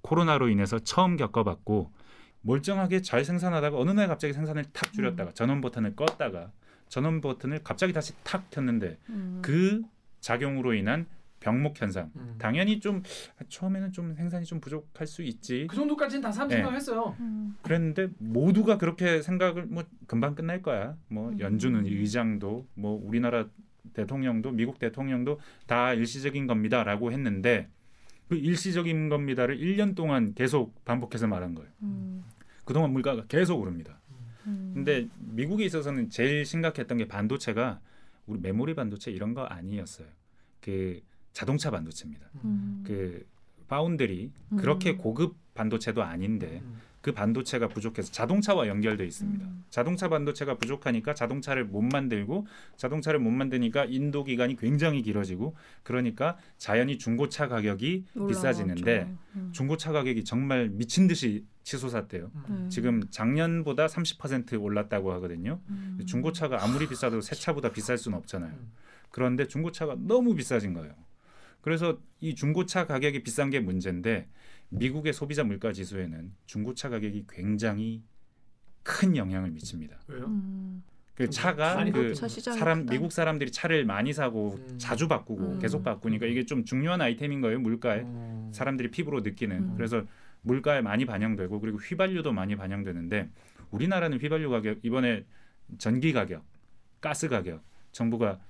코로나로 인해서 처음 겪어봤고 멀쩡하게 잘 생산하다가 어느 날 갑자기 생산을 탁 줄였다가 전원 버튼을 껐다가 전원 버튼을 갑자기 다시 탁 켰는데 음. 그 작용으로 인한 병목 현상. 음. 당연히 좀 처음에는 좀 생산이 좀 부족할 수 있지. 그 정도까지는 다 사람 네. 생각했어요. 음. 그랬는데 모두가 그렇게 생각을 뭐 금방 끝날 거야. 뭐 연준은 의장도 뭐 우리나라 대통령도 미국 대통령도 다 일시적인 겁니다라고 했는데 그 일시적인 겁니다를 1년 동안 계속 반복해서 말한 거예요. 음. 그동안 물가가 계속 오릅니다. 음. 근데 미국에 있어서는 제일 심각했던 게 반도체가 우리 메모리 반도체 이런 거 아니었어요. 그 자동차 반도체입니다. 음. 그 파운드리 음. 그렇게 고급 반도체도 아닌데 음. 그 반도체가 부족해서 자동차와 연결돼 있습니다. 음. 자동차 반도체가 부족하니까 자동차를 못 만들고 자동차를 못 만드니까 인도 기간이 굉장히 길어지고 그러니까 자연히 중고차 가격이 비싸지는데 올라가죠. 음. 중고차 가격이 정말 미친 듯이 치솟았대요. 네. 지금 작년보다 30% 올랐다고 하거든요. 음. 중고차가 아무리 비싸도 새 차보다 비쌀 수는 없잖아요. 음. 그런데 중고차가 너무 비싸진 거예요. 그래서 이 중고차 가격이 비싼 게 문제인데 미국의 소비자 물가 지수에는 중고차 가격이 굉장히 큰 영향을 미칩니다. 왜요? 음. 그 차가 그 사람 크다. 미국 사람들이 차를 많이 사고 음. 자주 바꾸고 음. 계속 바꾸니까 이게 좀 중요한 아이템인 거예요 물가에 어. 사람들이 피부로 느끼는 음. 그래서 물가에 많이 반영되고 그리고 휘발유도 많이 반영되는데 우리나라는 휘발유 가격 이번에 전기 가격, 가스 가격 정부가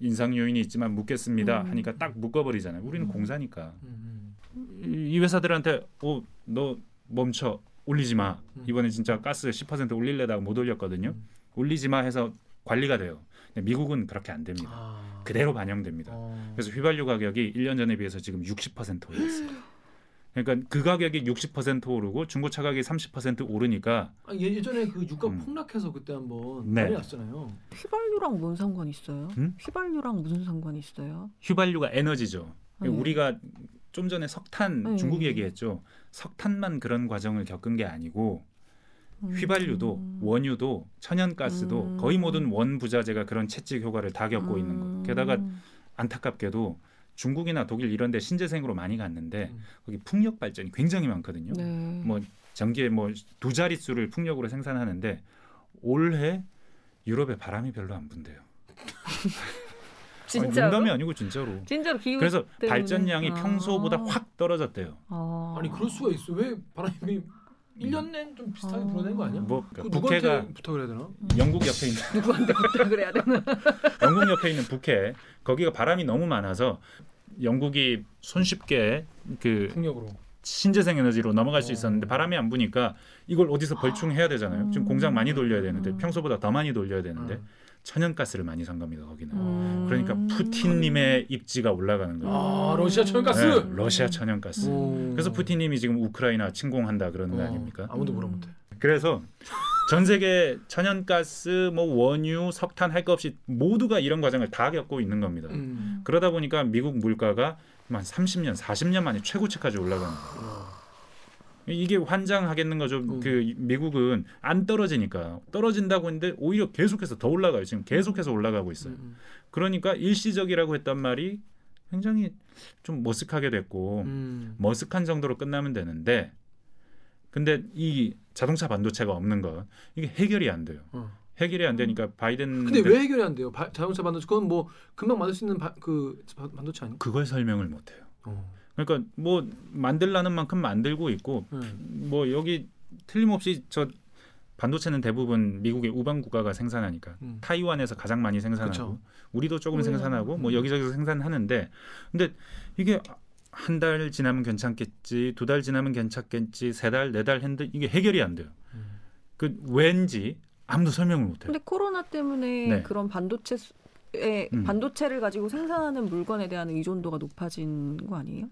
인상 요인이 있지만 묶겠습니다 음. 하니까 딱 묶어버리잖아요. 우리는 음. 공사니까 음, 이, 이 회사들한테 어 너 멈춰 올리지 마 음. 이번에 진짜 가스 10% 올릴래다가 못 올렸거든요. 음. 올리지 마 해서 관리가 돼요. 근데 미국은 그렇게 안 음. 됩니다. 아. 그대로 반영됩니다. 어. 그래서 휘발유 가격이 1년 전에 비해서 지금 60% 올랐어요. 그러니까 그 가격이 60% 오르고 중고차 가격이 30% 오르니까 아, 예, 예전에 그 유가 음. 폭락해서 그때 한번 네. 난리 났잖아요. 휘발유랑 뭔 상관 있어요? 음? 휘발유랑 무슨 상관 있어요? 휘발유가 에너지죠. 네. 우리가 좀 전에 석탄 네. 중국 얘기했죠. 석탄만 그런 과정을 겪은 게 아니고 음. 휘발유도 원유도 천연가스도 음. 거의 모든 원 부자재가 그런 채찍 효과를 다 겪고 있는 거예요. 게다가 음. 안타깝게도 중국이나 독일 이런 데 신재생으로 많이 갔는데 음. 거기 풍력 발전이 굉장히 많거든요. 네. 뭐 전기에 뭐 두 자릿수를 풍력으로 생산하는데 올해 유럽에 바람이 별로 안 분대요. 아니, 진짜로? 농담이 아니고 진짜로. 진짜로 기후 그래서 때문에? 발전량이 아. 평소보다 확 떨어졌대요. 아. 아니 그럴 수가 있어. 왜 바람이 1년 낸좀 비슷하게 아. 불어낸 거 아니야? 뭐그 그러니까 북해가 부탁을 해야 되나? 영국 옆에 있는 누구한테 부탁을 해야 되나? 영국 옆에 있는 북해 거기가 바람이 너무 많아서 영국이 손쉽게 그 풍력으로. 신재생 에너지로 넘어갈 수 어. 있었는데 바람이 안 부니까 이걸 어디서 벌충해야 되잖아요. 지금 공장 많이 돌려야 되는데 음. 평소보다 더 많이 돌려야 되는데 음. 천연가스를 많이 산 겁니다. 거기는. 음. 그러니까 푸틴님의 입지가 올라가는 거예요. 아 러시아 천연가스. 네, 러시아 천연가스. 오. 그래서 푸틴님이 지금 우크라이나 침공한다 그러는 거 어, 아닙니까? 아무도 뭐라 못해. 그래서 전 세계 천연가스, 뭐 원유, 석탄 할 것 없이 모두가 이런 과정을 다 겪고 있는 겁니다. 음. 그러다 보니까 미국 물가가 한 30년, 40년 만에 최고치까지 올라가는 거예요. 이게 환장하겠는 거죠. 음. 그 미국은 안 떨어지니까 떨어진다고 했는데 오히려 계속해서 더 올라가요. 지금 계속해서 올라가고 있어요. 음. 그러니까 일시적이라고 했던 말이 굉장히 좀 머쓱하게 됐고 음. 머쓱한 정도로 끝나면 되는데 근데 이 자동차 반도체가 없는 거 이게 해결이 안 돼요. 어. 해결이 안 되니까 바이든 근데 대- 왜 해결이 안 돼요? 바, 자동차 반도체 그건 뭐 금방 만들 수 있는 바, 그 바- 반도체 아니야? 그걸 설명을 못 해요. 어. 그러니까 뭐 만들라는 만큼 만들고 있고 음. 뭐 여기 틀림없이 저 반도체는 대부분 미국의 우방 국가가 생산하니까 음. 타이완에서 가장 많이 생산하고 그쵸. 우리도 조금 음. 생산하고 뭐 음. 여기저기서 생산하는데 근데 이게 한 달 지나면 괜찮겠지 두 달 지나면 괜찮겠지 세 달 네 달 했는데 이게 해결이 안 돼요. 음. 그 왠지 아무도 설명을 못 해요. 근데 코로나 때문에 네. 그런 반도체 에 음. 반도체를 가지고 생산하는 물건에 대한 의존도가 높아진 거 아니에요?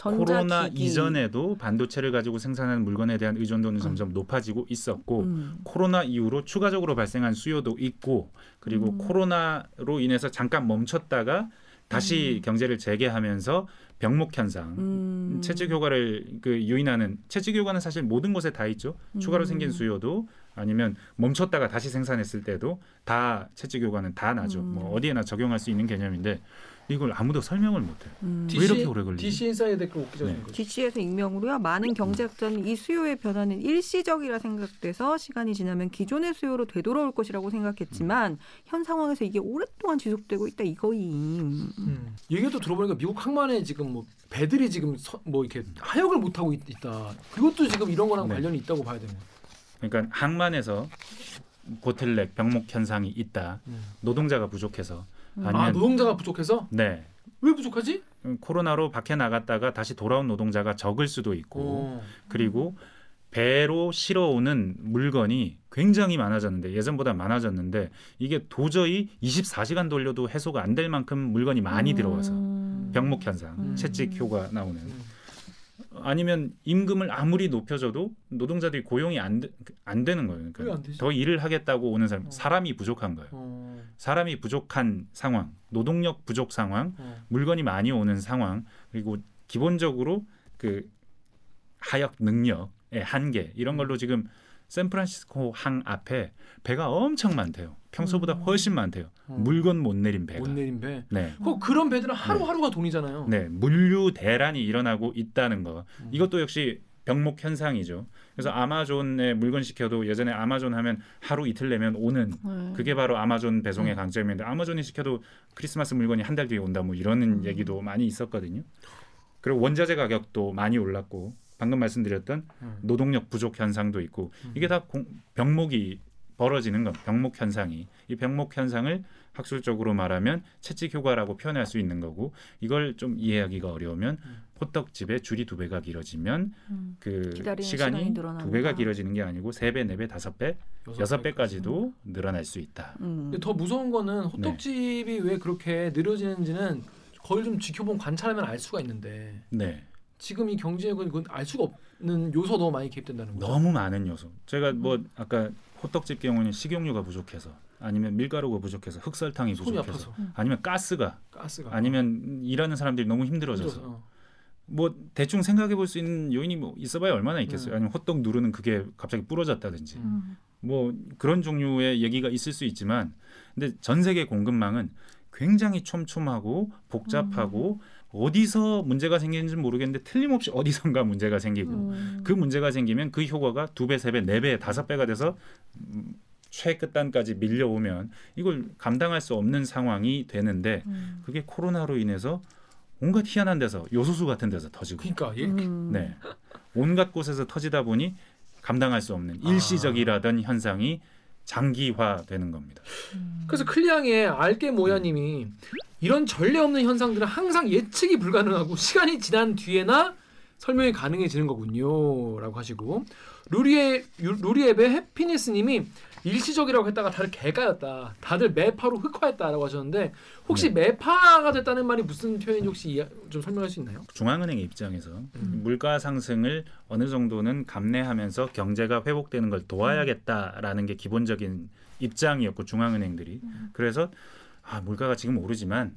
코로나 전자기기. 이전에도 반도체를 가지고 생산하는 물건에 대한 의존도는 점점 높아지고 있었고 음. 코로나 이후로 추가적으로 발생한 수요도 있고 그리고 음. 코로나로 인해서 잠깐 멈췄다가 다시 경제를 재개하면서 병목 현상 음. 채찍 효과를 그 유인하는 채찍 효과는 사실 모든 곳에 다 있죠. 추가로 음. 생긴 수요도 아니면 멈췄다가 다시 생산했을 때도 다 채찍 효과는 다 나죠. 음. 뭐 어디에나 적용할 수 있는 개념인데 이걸 아무도 설명을 못 해요. 음. 왜 이렇게 오래 걸리지? DC 인사이드 댓글 웃기죠. 네. 네. DC에서 익명으로요. 많은 경제학자는 이 수요의 변화는 일시적이라 생각돼서 시간이 지나면 기존의 수요로 되돌아올 것이라고 생각했지만 현 상황에서 이게 오랫동안 지속되고 있다 이거임. 음. 얘기를 또 들어보니까 미국 항만에 지금 뭐 배들이 지금 서, 뭐 이렇게 하역을 못 하고 있, 다 그것도 지금 이런 거랑 네. 관련이 있다고 봐야 되네. 그러니까 항만에서 보틀렉 병목 현상이 있다. 음. 노동자가 부족해서 음. 아니면 아 노동자가 부족해서 네 왜 부족하지? 음, 코로나로 밖에 나갔다가 다시 돌아온 노동자가 적을 수도 있고 어. 그리고 배로 실어오는 물건이 굉장히 많아졌는데 예전보다 많아졌는데 이게 도저히 24시간 돌려도 해소가 안 될 만큼 물건이 많이 들어와서 음. 병목 현상, 음. 채찍 효과 나오는 음. 아니면 임금을 아무리 높여줘도 노동자들이 고용이 안, 되, 안 되는 거예요. 그러니까? 더 일을 하겠다고 오는 사람 어. 사람이 부족한 거예요. 어. 사람이 부족한 상황, 노동력 부족 상황, 어. 물건이 많이 오는 상황, 그리고 기본적으로 그 하역 능력의 한계 이런 걸로 지금 샌프란시스코 항 앞에 배가 엄청 많대요. 평소보다 음. 훨씬 많대요. 어. 물건 못 내린 배가. 못 내린 배. 네. 그 그런 배들은 하루하루가 돈이잖아요. 네, 물류 대란이 일어나고 있다는 거. 음. 이것도 역시 병목 현상이죠. 그래서 아마존에 물건 시켜도 예전에 아마존 하면 하루 이틀 내면 오는 네. 그게 바로 아마존 배송의 음. 강점인데 아마존이 시켜도 크리스마스 물건이 한 달 뒤에 온다 뭐 이러는 음. 얘기도 많이 있었거든요. 그리고 원자재 가격도 많이 올랐고 방금 말씀드렸던 음. 노동력 부족 현상도 있고 음. 이게 다 공- 병목이 벌어지는 건 병목 현상이 이 병목 현상을 학술적으로 말하면 채찍 효과라고 표현할 수 있는 거고 이걸 좀 이해하기가 어려우면 음. 호떡집의 줄이 두 배가 길어지면 음. 그 시간이. 두 배가 길어지는 게 아니고 세 배, 네 배, 다섯 배, 여섯 배까지도 늘어날 수 있다. 음. 근데 더 무서운 거는 호떡집이 왜 그렇게 느려지는지는 거의 좀 지켜보면 관찰하면 알 수가 있는데 네. 지금 이 경제력은 그건 알 수가 없는 요소 너무 많이 개입된다는 거죠. 너무 많은 요소. 제가 뭐 음. 아까 호떡집 경우는 식용유가 부족해서 아니면 밀가루가 부족해서 흑설탕이 부족해서 아파서 아니면 가스가 가스가 아니면 일하는 사람들이 너무 힘들어져서 힘들어서. 어. 뭐 대충 생각해 볼 수 있는 요인이 뭐 있어봐야 얼마나 있겠어요. 음. 아니면 호떡 누르는 그게 갑자기 부러졌다든지 음. 뭐 그런 종류의 얘기가 있을 수 있지만 근데 전 세계 공급망은 굉장히 촘촘하고 복잡하고 어디서 문제가 생기는지 모르겠는데 틀림없이 어디선가 문제가 생기고 음. 그 문제가 생기면 그 효과가 두 배, 세 배, 네 배, 다섯 배가 돼서 음, 최끝단까지 밀려오면 이걸 감당할 수 없는 상황이 되는데 음. 그게 코로나로 인해서 온갖 희한한 데서 요소수 같은 데서 터지고 그러니까 얘 음. 네 온갖 곳에서 터지다 보니 감당할 수 없는 일시적이라던 현상이 장기화되는 겁니다. 그래서 클리앙의 알게 모야님이 이런 전례 없는 현상들은 항상 예측이 불가능하고 시간이 지난 뒤에나 설명이 가능해지는 거군요라고 하시고 루리의 유- 루리앱의 해피니스님이 일시적이라고 했다가 다들 개가였다. 다들 매파로 흑화했다라고 하셨는데 혹시 매파가 됐다는 말이 무슨 표현인지 혹시 좀 설명할 수 있나요? 중앙은행 입장에서 음. 물가 상승을 어느 정도는 감내하면서 경제가 회복되는 걸 도와야겠다라는 게 기본적인 입장이었고 중앙은행들이 그래서 아 물가가 지금 오르지만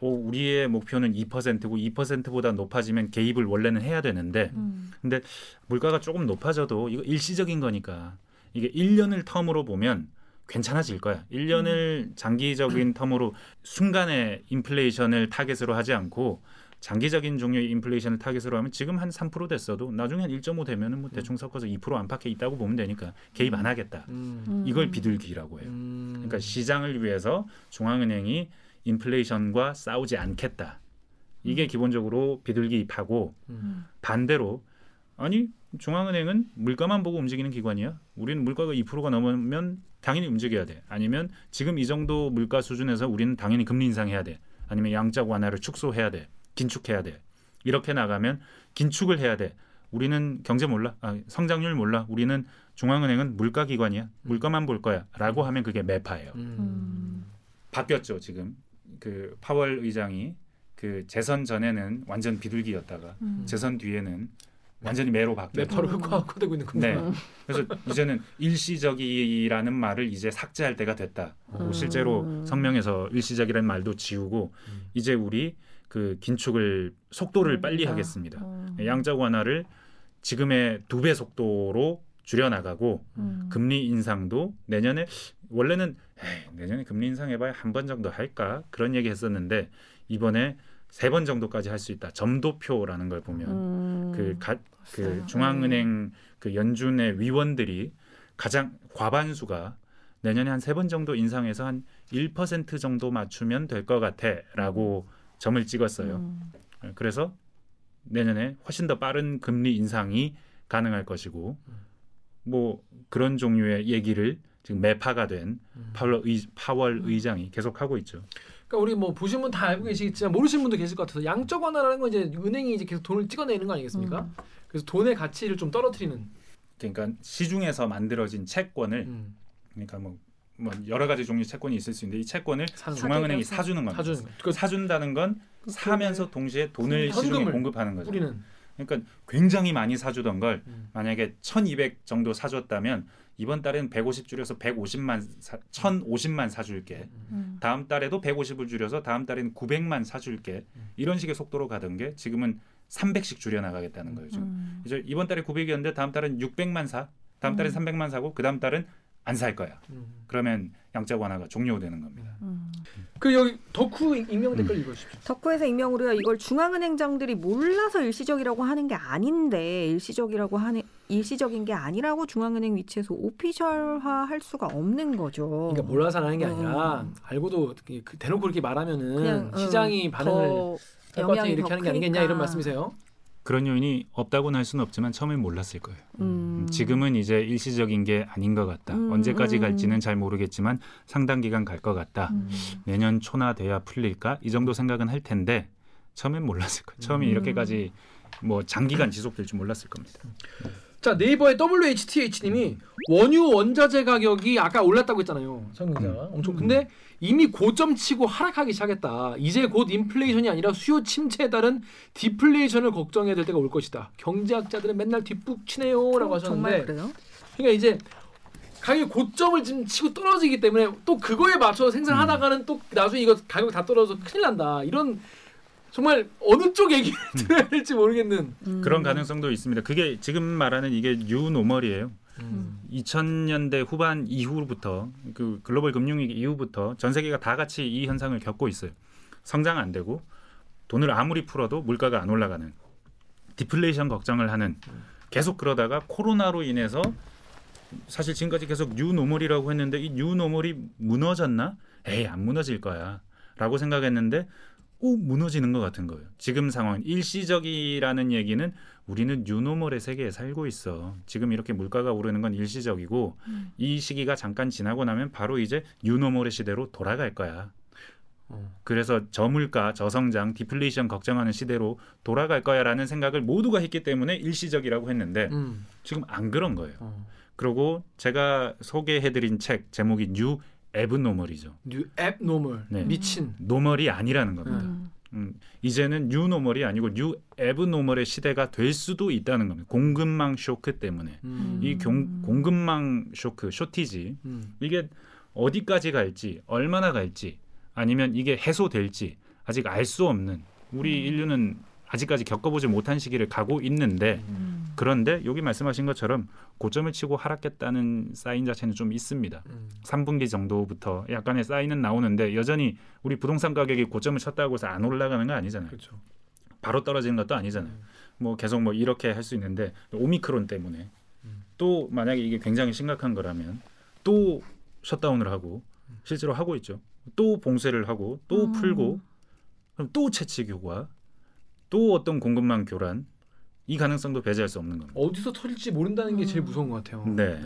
오, 우리의 목표는 2%고 2%보다 높아지면 개입을 원래는 해야 되는데 음. 근데 물가가 조금 높아져도 이거 일시적인 거니까 이게 1년을 term으로 보면 괜찮아질 거야. 1년을 장기적인 term으로 순간에 인플레이션을 타겟으로 하지 않고 장기적인 종류의 인플레이션을 타겟으로 하면 지금 한 3% 됐어도 나중에 한 1.5 되면은 뭐 대충 섞어서 2% 안팎에 있다고 보면 되니까 개입 안 하겠다. 음. 이걸 비둘기라고 해요. 음. 그러니까 시장을 위해서 중앙은행이 인플레이션과 싸우지 않겠다. 이게 기본적으로 비둘기 입하고 음. 반대로 아니 중앙은행은 물가만 보고 움직이는 기관이야. 우리는 물가가 2%가 넘으면 당연히 움직여야 돼. 아니면 지금 이 정도 물가 수준에서 우리는 당연히 금리 인상해야 돼. 아니면 양적 완화를 축소해야 돼. 긴축해야 돼. 이렇게 나가면 긴축을 해야 돼. 우리는 경제 몰라. 아, 성장률 몰라. 우리는 중앙은행은 물가 기관이야. 물가만 볼 거야.라고 하면 그게 매파예요. 음. 바뀌었죠 지금 그 파월 의장이 그 재선 전에는 완전 비둘기였다가 음. 재선 뒤에는 완전히 매로 바뀌었죠. 매파로 흑화되고 있는 겁니다. 네. 그래서 이제는 일시적이라는 말을 이제 삭제할 때가 됐다. 뭐 음. 실제로 성명에서 일시적이라는 말도 지우고 음. 이제 우리 그 긴축을 속도를 음, 빨리 아. 하겠습니다. 음. 양적 완화를 지금의 두 배 속도로 줄여 나가고 음. 금리 인상도 내년에 원래는 에이, 내년에 금리 인상해봐야 한 번 정도 할까 그런 얘기 했었는데 이번에 세 번 정도까지 할 수 있다. 점도표라는 걸 보면 음. 그, 가, 그. 중앙은행 그 연준의 위원들이 가장 과반수가 내년에 한 세 번 정도 인상해서 한 1% 정도 맞추면 될 것 같아라고 점을 찍었어요. 음. 그래서 내년에 훨씬 더 빠른 금리 인상이 가능할 것이고 뭐 그런 종류의 얘기를 지금 매파가 된 음. 파월, 의, 파월 의장이 계속 하고 있죠. 그러니까 우리 뭐 보신 분 다 알고 계시겠지만 모르시는 분도 계실 것 같아서 양적 완화라는 건 이제 은행이 이제 계속 돈을 찍어내는 거 아니겠습니까? 음. 그래서 돈의 가치를 좀 떨어뜨리는. 그러니까 시중에서 만들어진 채권을 음. 그러니까 뭐, 뭐 여러 가지 종류 채권이 있을 수 있는데 이 채권을. 중앙은행이. 사주는 겁니다. 사주는 거. 그 사준다는 건 사면서 동시에 돈을 시중에 공급하는 거죠. 우리는 그러니까 굉장히 많이 사주던 걸 음. 만약에 1,200 정도 사줬다면 이번 달에는 150 줄여서 150만 사, 1,050만 사줄게. 음. 다음 달에도 150을 줄여서 다음 달에는 900만 사줄게. 음. 이런 식의 속도로 가던 게 지금은 300씩 줄여 나가겠다는 거예요. 지금. 음. 이제 이번 달에 900이었는데 다음 달은 600만 사. 다음 달에 음. 300만 사고 그 다음 달은 안 살 거야. 음. 그러면 양적 완화가 종료되는 겁니다. 음. 그 여기 덕후 익명 댓글 음. 읽어주십시오. 덕후에서 익명으로요. 이걸 중앙은행장들이 몰라서 일시적이라고 하는 게 아닌데 일시적이라고 하는 일시적인 게 아니라고 중앙은행 위치에서 오피셜화할 수가 없는 거죠. 그러니까 몰라서 하는 게 아니라 음. 알고도 그- 그 대놓고 그렇게 말하면은 그냥, 음, 시장이 반응을 영향이 이렇게 더 하는 게 아니겠냐. 이런 말씀이세요? 그런 요인이 없다고는 할 수는 없지만 처음엔 몰랐을 거예요. 음. 지금은 이제 일시적인 게 아닌 것 같다. 음, 언제까지 음. 갈지는 잘 모르겠지만 상당 기간 갈 것 같다. 음. 내년 초나 돼야 풀릴까? 이 정도 생각은 할 텐데 처음엔 몰랐을 거예요. 처음에 음. 이렇게까지 뭐 장기간 지속될 줄 몰랐을 겁니다. 자 네이버의 WHTH님이 원유 원자재 가격이 아까 올랐다고 했잖아요. 정 기자. 음. 엄청 근데 이미 고점 치고 하락하기 시작했다. 이제 곧 인플레이션이 아니라 수요 침체에 따른 디플레이션을 걱정해야 될 때가 올 것이다. 경제학자들은 맨날 뒷북 치네요라고 어, 정말 하셨는데 그래요? 그러니까 이제 가격이 고점을 지금 치고 떨어지기 때문에 또 그거에 맞춰서 생산하다가는 또 나중에 이거 가격 다 떨어져서 큰일 난다. 이런 정말 어느 쪽 얘기를 들어야 될지 모르겠는. 음. 그런 가능성도 있습니다. 그게 지금 말하는 이게 뉴노멀이에요. 음. 2000년대 후반 이후부터 그 글로벌 금융위기 이후부터 전 세계가 다 같이 이 현상을 겪고 있어요. 성장 안 되고 돈을 아무리 풀어도 물가가 안 올라가는 디플레이션 걱정을 하는 계속 그러다가 코로나로 인해서 사실 지금까지 계속 new normal이라고 했는데 이 new normal이 무너졌나? 에이 안 무너질 거야 라고 생각했는데 오 무너지는 것 같은 거예요. 지금 상황 일시적이라는 얘기는 우리는 new normal의 세계에 살고 있어. 지금 이렇게 물가가 오르는 건 일시적이고 음. 이 시기가 잠깐 지나고 나면 바로 이제 new normal의 시대로 돌아갈 거야. 어. 그래서 저물가, 저성장, 디플레이션 걱정하는 시대로 돌아갈 거야라는 생각을 모두가 했기 때문에 일시적이라고 했는데 음. 지금 안 그런 거예요. 어. 그리고 제가 소개해드린 책 제목이 new abnormal이죠. new abnormal 네. 미친. normal이 아니라는 겁니다. 음. 음, 이제는 new normal이 아니고 new abnormal의 시대가 될 수도 있다는 겁니다. 공급망 쇼크 때문에 음. 이 공, 공급망 쇼크 shortage 음. 이게 어디까지 갈지 얼마나 갈지 아니면 이게 해소될지 아직 알 수 없는 우리 인류는 아직까지 겪어보지 못한 시기를 가고 있는데 그런데 여기 말씀하신 것처럼 고점을 치고 하락했다는 사인 자체는 좀 있습니다. 음. 3분기 정도부터 약간의 사인은 나오는데 여전히 우리 부동산 가격이 고점을 쳤다고 해서 안 올라가는 거 아니잖아요. 그렇죠. 바로 떨어지는 것도 아니잖아요. 뭐 계속 뭐 이렇게 할 수 있는데 오미크론 때문에 음. 또 만약에 이게 굉장히 심각한 거라면 또 셧다운을 하고 실제로 하고 있죠. 또 봉쇄를 하고 또 음. 풀고 그럼 또 채취 교과 또 어떤 공급망 교란 이 가능성도 배제할 수 없는 겁니다. 어디서 터질지 모른다는 게 제일 무서운 것 같아요. 네.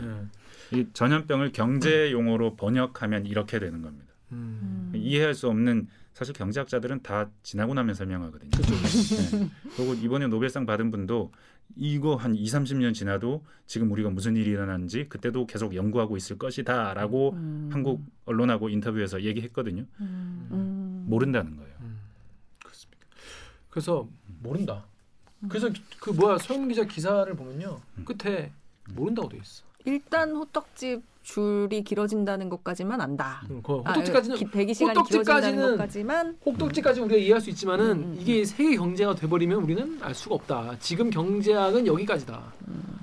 이 전염병을 경제 용어로 번역하면 이렇게 되는 겁니다. 음. 이해할 수 없는 사실 경제학자들은 다 지나고 나면 설명하거든요. 그렇죠. 네. 그리고 이번에 노벨상 받은 분도 이거 한 2, 30년 지나도 지금 우리가 무슨 일이 일어났는지 그때도 계속 연구하고 있을 것이다라고 음. 한국 언론하고 인터뷰에서 얘기했거든요. 음. 모른다는 거예요. 음. 그래서 모른다. 그래서 그 뭐야 소영 기자 기사를 보면요 음. 끝에 모른다고 돼 있어. 일단 호떡집 줄이 길어진다는 것까지만 안다. 음, 그 아, 호떡집까지는 기- 대기 시간이 길어진다는 호떡집까지는- 것까지만 호떡집까지 우리가 이해할 수 있지만은 음, 음, 이게 세계 경제가 돼버리면 우리는 알 수가 없다. 지금 경제학은 여기까지다.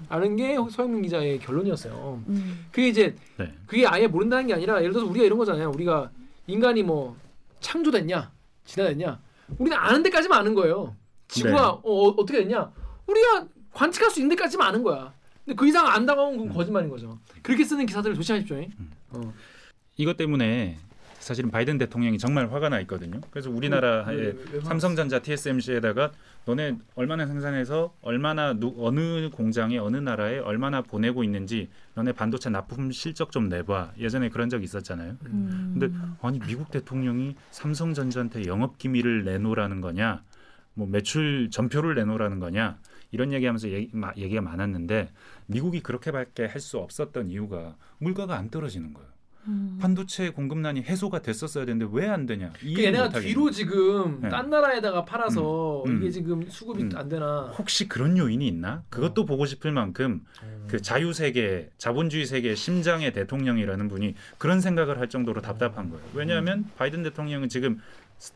라는 게 서영민 기자의 결론이었어요. 음. 그게 이제 네. 그게 아예 모른다는 게 아니라 예를 들어서 우리가 이런 거잖아요. 우리가 인간이 뭐 창조됐냐, 진화됐냐, 우리는 아는 데까지만 아는 거예요. 지구가 네. 어, 어, 어떻게 됐냐, 우리가 관측할 수 있는 데까지만 아는 거야. 근데 그 이상 안다고 하면 음. 그건 거짓말인 거죠. 그렇게 쓰는 기사들을 조심하십시오. 어. 이것 때문에 사실은 바이든 대통령이 정말 화가 나 있거든요. 그래서 우리나라의 왜, 왜, 왜 삼성전자 TSMC에다가 너네 얼마나 생산해서 얼마나 누, 어느 공장에 어느 나라에 얼마나 보내고 있는지 너네 반도체 납품 실적 좀 내봐. 예전에 그런 적 있었잖아요. 음. 근데 아니 미국 대통령이 삼성전자한테 영업 기밀을 내놓으라는 거냐, 뭐 매출 전표를 내놓으라는 거냐 이런 얘기하면서 얘기, 마, 얘기가 많았는데 미국이 그렇게밖에 할 수 없었던 이유가 물가가 안 떨어지는 거예요. 음. 반도체 공급난이 해소가 됐었어야 되는데 왜 안 되냐? 그 얘네가. 뒤로 지금 네. 딴 나라에다가 팔아서 음, 음. 이게 지금 수급이 음. 안 되나? 혹시 그런 요인이 있나? 그것도 보고 싶을 만큼 그 자유 세계, 자본주의 세계의 심장의 대통령이라는 분이 그런 생각을 할 정도로 답답한 거예요. 왜냐하면 바이든 대통령은 지금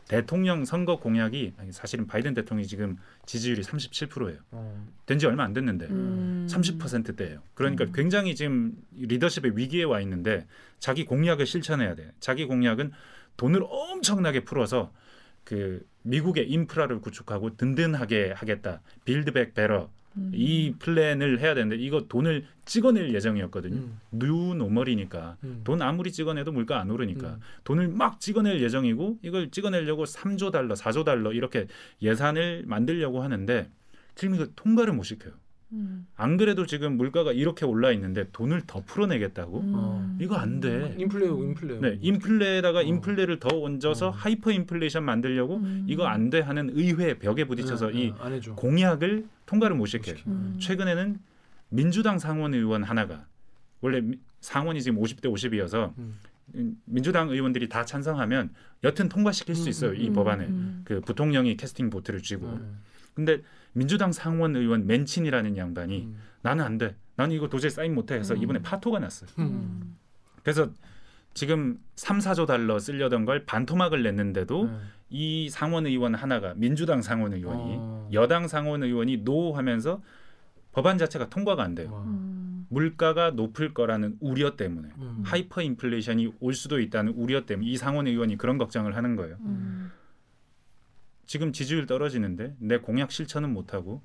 대통령 선거 공약이 사실은 바이든 대통령이 지금 지지율이 37%예요. 어. 된지 얼마 안 됐는데 음. 30%대예요. 그러니까 굉장히 지금 리더십의 위기에 와 있는데 자기 공약을 실천해야 돼. 자기 공약은 돈을 엄청나게 풀어서 그 미국의 인프라를 구축하고 든든하게 하겠다. Build Back Better 이 플랜을 해야 되는데 이거 돈을 찍어낼 예정이었거든요. 음. new normal이니까 음. 돈 아무리 찍어내도 물가 안 오르니까 음. 돈을 막 찍어낼 예정이고 이걸 찍어내려고 3조 달러, 4조 달러 이렇게 예산을 만들려고 하는데 지금 이거 통과를 못 시켜요. 음. 안 그래도 지금 물가가 이렇게 올라 있는데 돈을 더 풀어내겠다고? 음. 이거 안 돼. 인플레요, 인플레요. 네, 인플레에다가 어. 인플레를 더 얹어서 어. 하이퍼 인플레이션 만들려고 음. 이거 안 돼 하는 의회 벽에 부딪혀서 네, 이 네, 안 해줘. 공약을 통과를 못 시켜요. 음. 최근에는 민주당 상원 의원 하나가 원래 미- 상원이 지금 50대 50이어서 음. 민주당 의원들이 다 찬성하면 여튼 통과시킬 수 음, 있어요 이 음. 법안을 음. 그 부통령이 캐스팅 보트를 쥐고 음. 근데 민주당 상원 의원 맨친이라는 양반이 음. 나는 안 돼. 나는 이거 도저히 사인 못해 해서 음. 이번에 파토가 났어요. 음. 그래서 지금 3, 4조 달러 쓰려던 걸 반토막을 냈는데도 네. 이 상원 의원 하나가 민주당 상원 의원이 어. 여당 상원 의원이 no 하면서 법안 자체가 통과가 안 돼요. 와. 음. 물가가 높을 거라는 우려 때문에 음. 하이퍼 인플레이션이 올 수도 있다는 우려 때문에 이 상원 의원이 그런 걱정을 하는 거예요. 음. 지금 지지율 떨어지는데 내 공약 실천은 못하고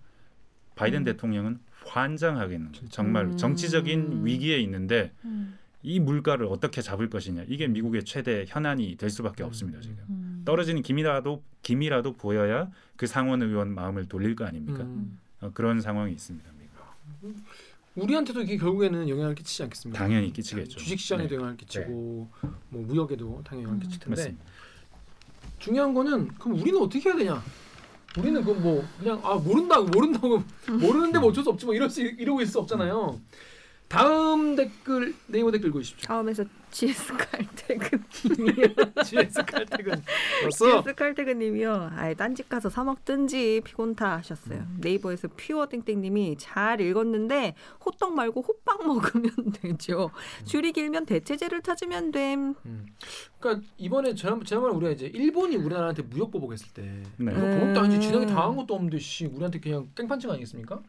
바이든 음. 대통령은 환장하겠는 거예요. 정말 음. 정치적인 위기에 있는데 음. 이 물가를 어떻게 잡을 것이냐 이게 미국의 최대 현안이 될 수밖에 음. 없습니다 지금 음. 떨어지는 김이라도 김이라도 보여야 그 상원 의원 마음을 돌릴 거 아닙니까 음. 어, 그런 상황이 있습니다 미국. 우리한테도 이게 결국에는 영향을 끼치지 않겠습니까? 당연히 끼치겠죠 주식 시장에도 네. 영향을 끼치고 뭐 무역에도 당연히 영향을 끼칠 텐데 맞습니다. 중요한 거는 그럼 우리는 어떻게 해야 되냐? 우리는 그뭐 그냥 아 모른다고 모른다고 모르는데 뭐 어쩔 수 없지 뭐 이럴 수 이러고 있을 수 없잖아요. 다음 댓글 네이버 댓글 읽으십시오. 다음에서 GS 칼퇴근 님이요. GS 칼퇴근. GS 칼퇴근 님이요. 아예 딴집 가서 사 먹든지 피곤타 하셨어요. 네이버에서 퓨어 땡땡 님이 잘 읽었는데 호떡 말고 호빵 먹으면 되죠. 줄이 길면 대체재를 찾으면 됨. 음. 그러니까 이번에 지난 지난번에 우리가 이제 일본이 우리나라한테 무역 보복했을 때 네. 보복도 아니지 음. 당한 것도 없는데 씨 우리한테 그냥 깽판 친 거 아니겠습니까?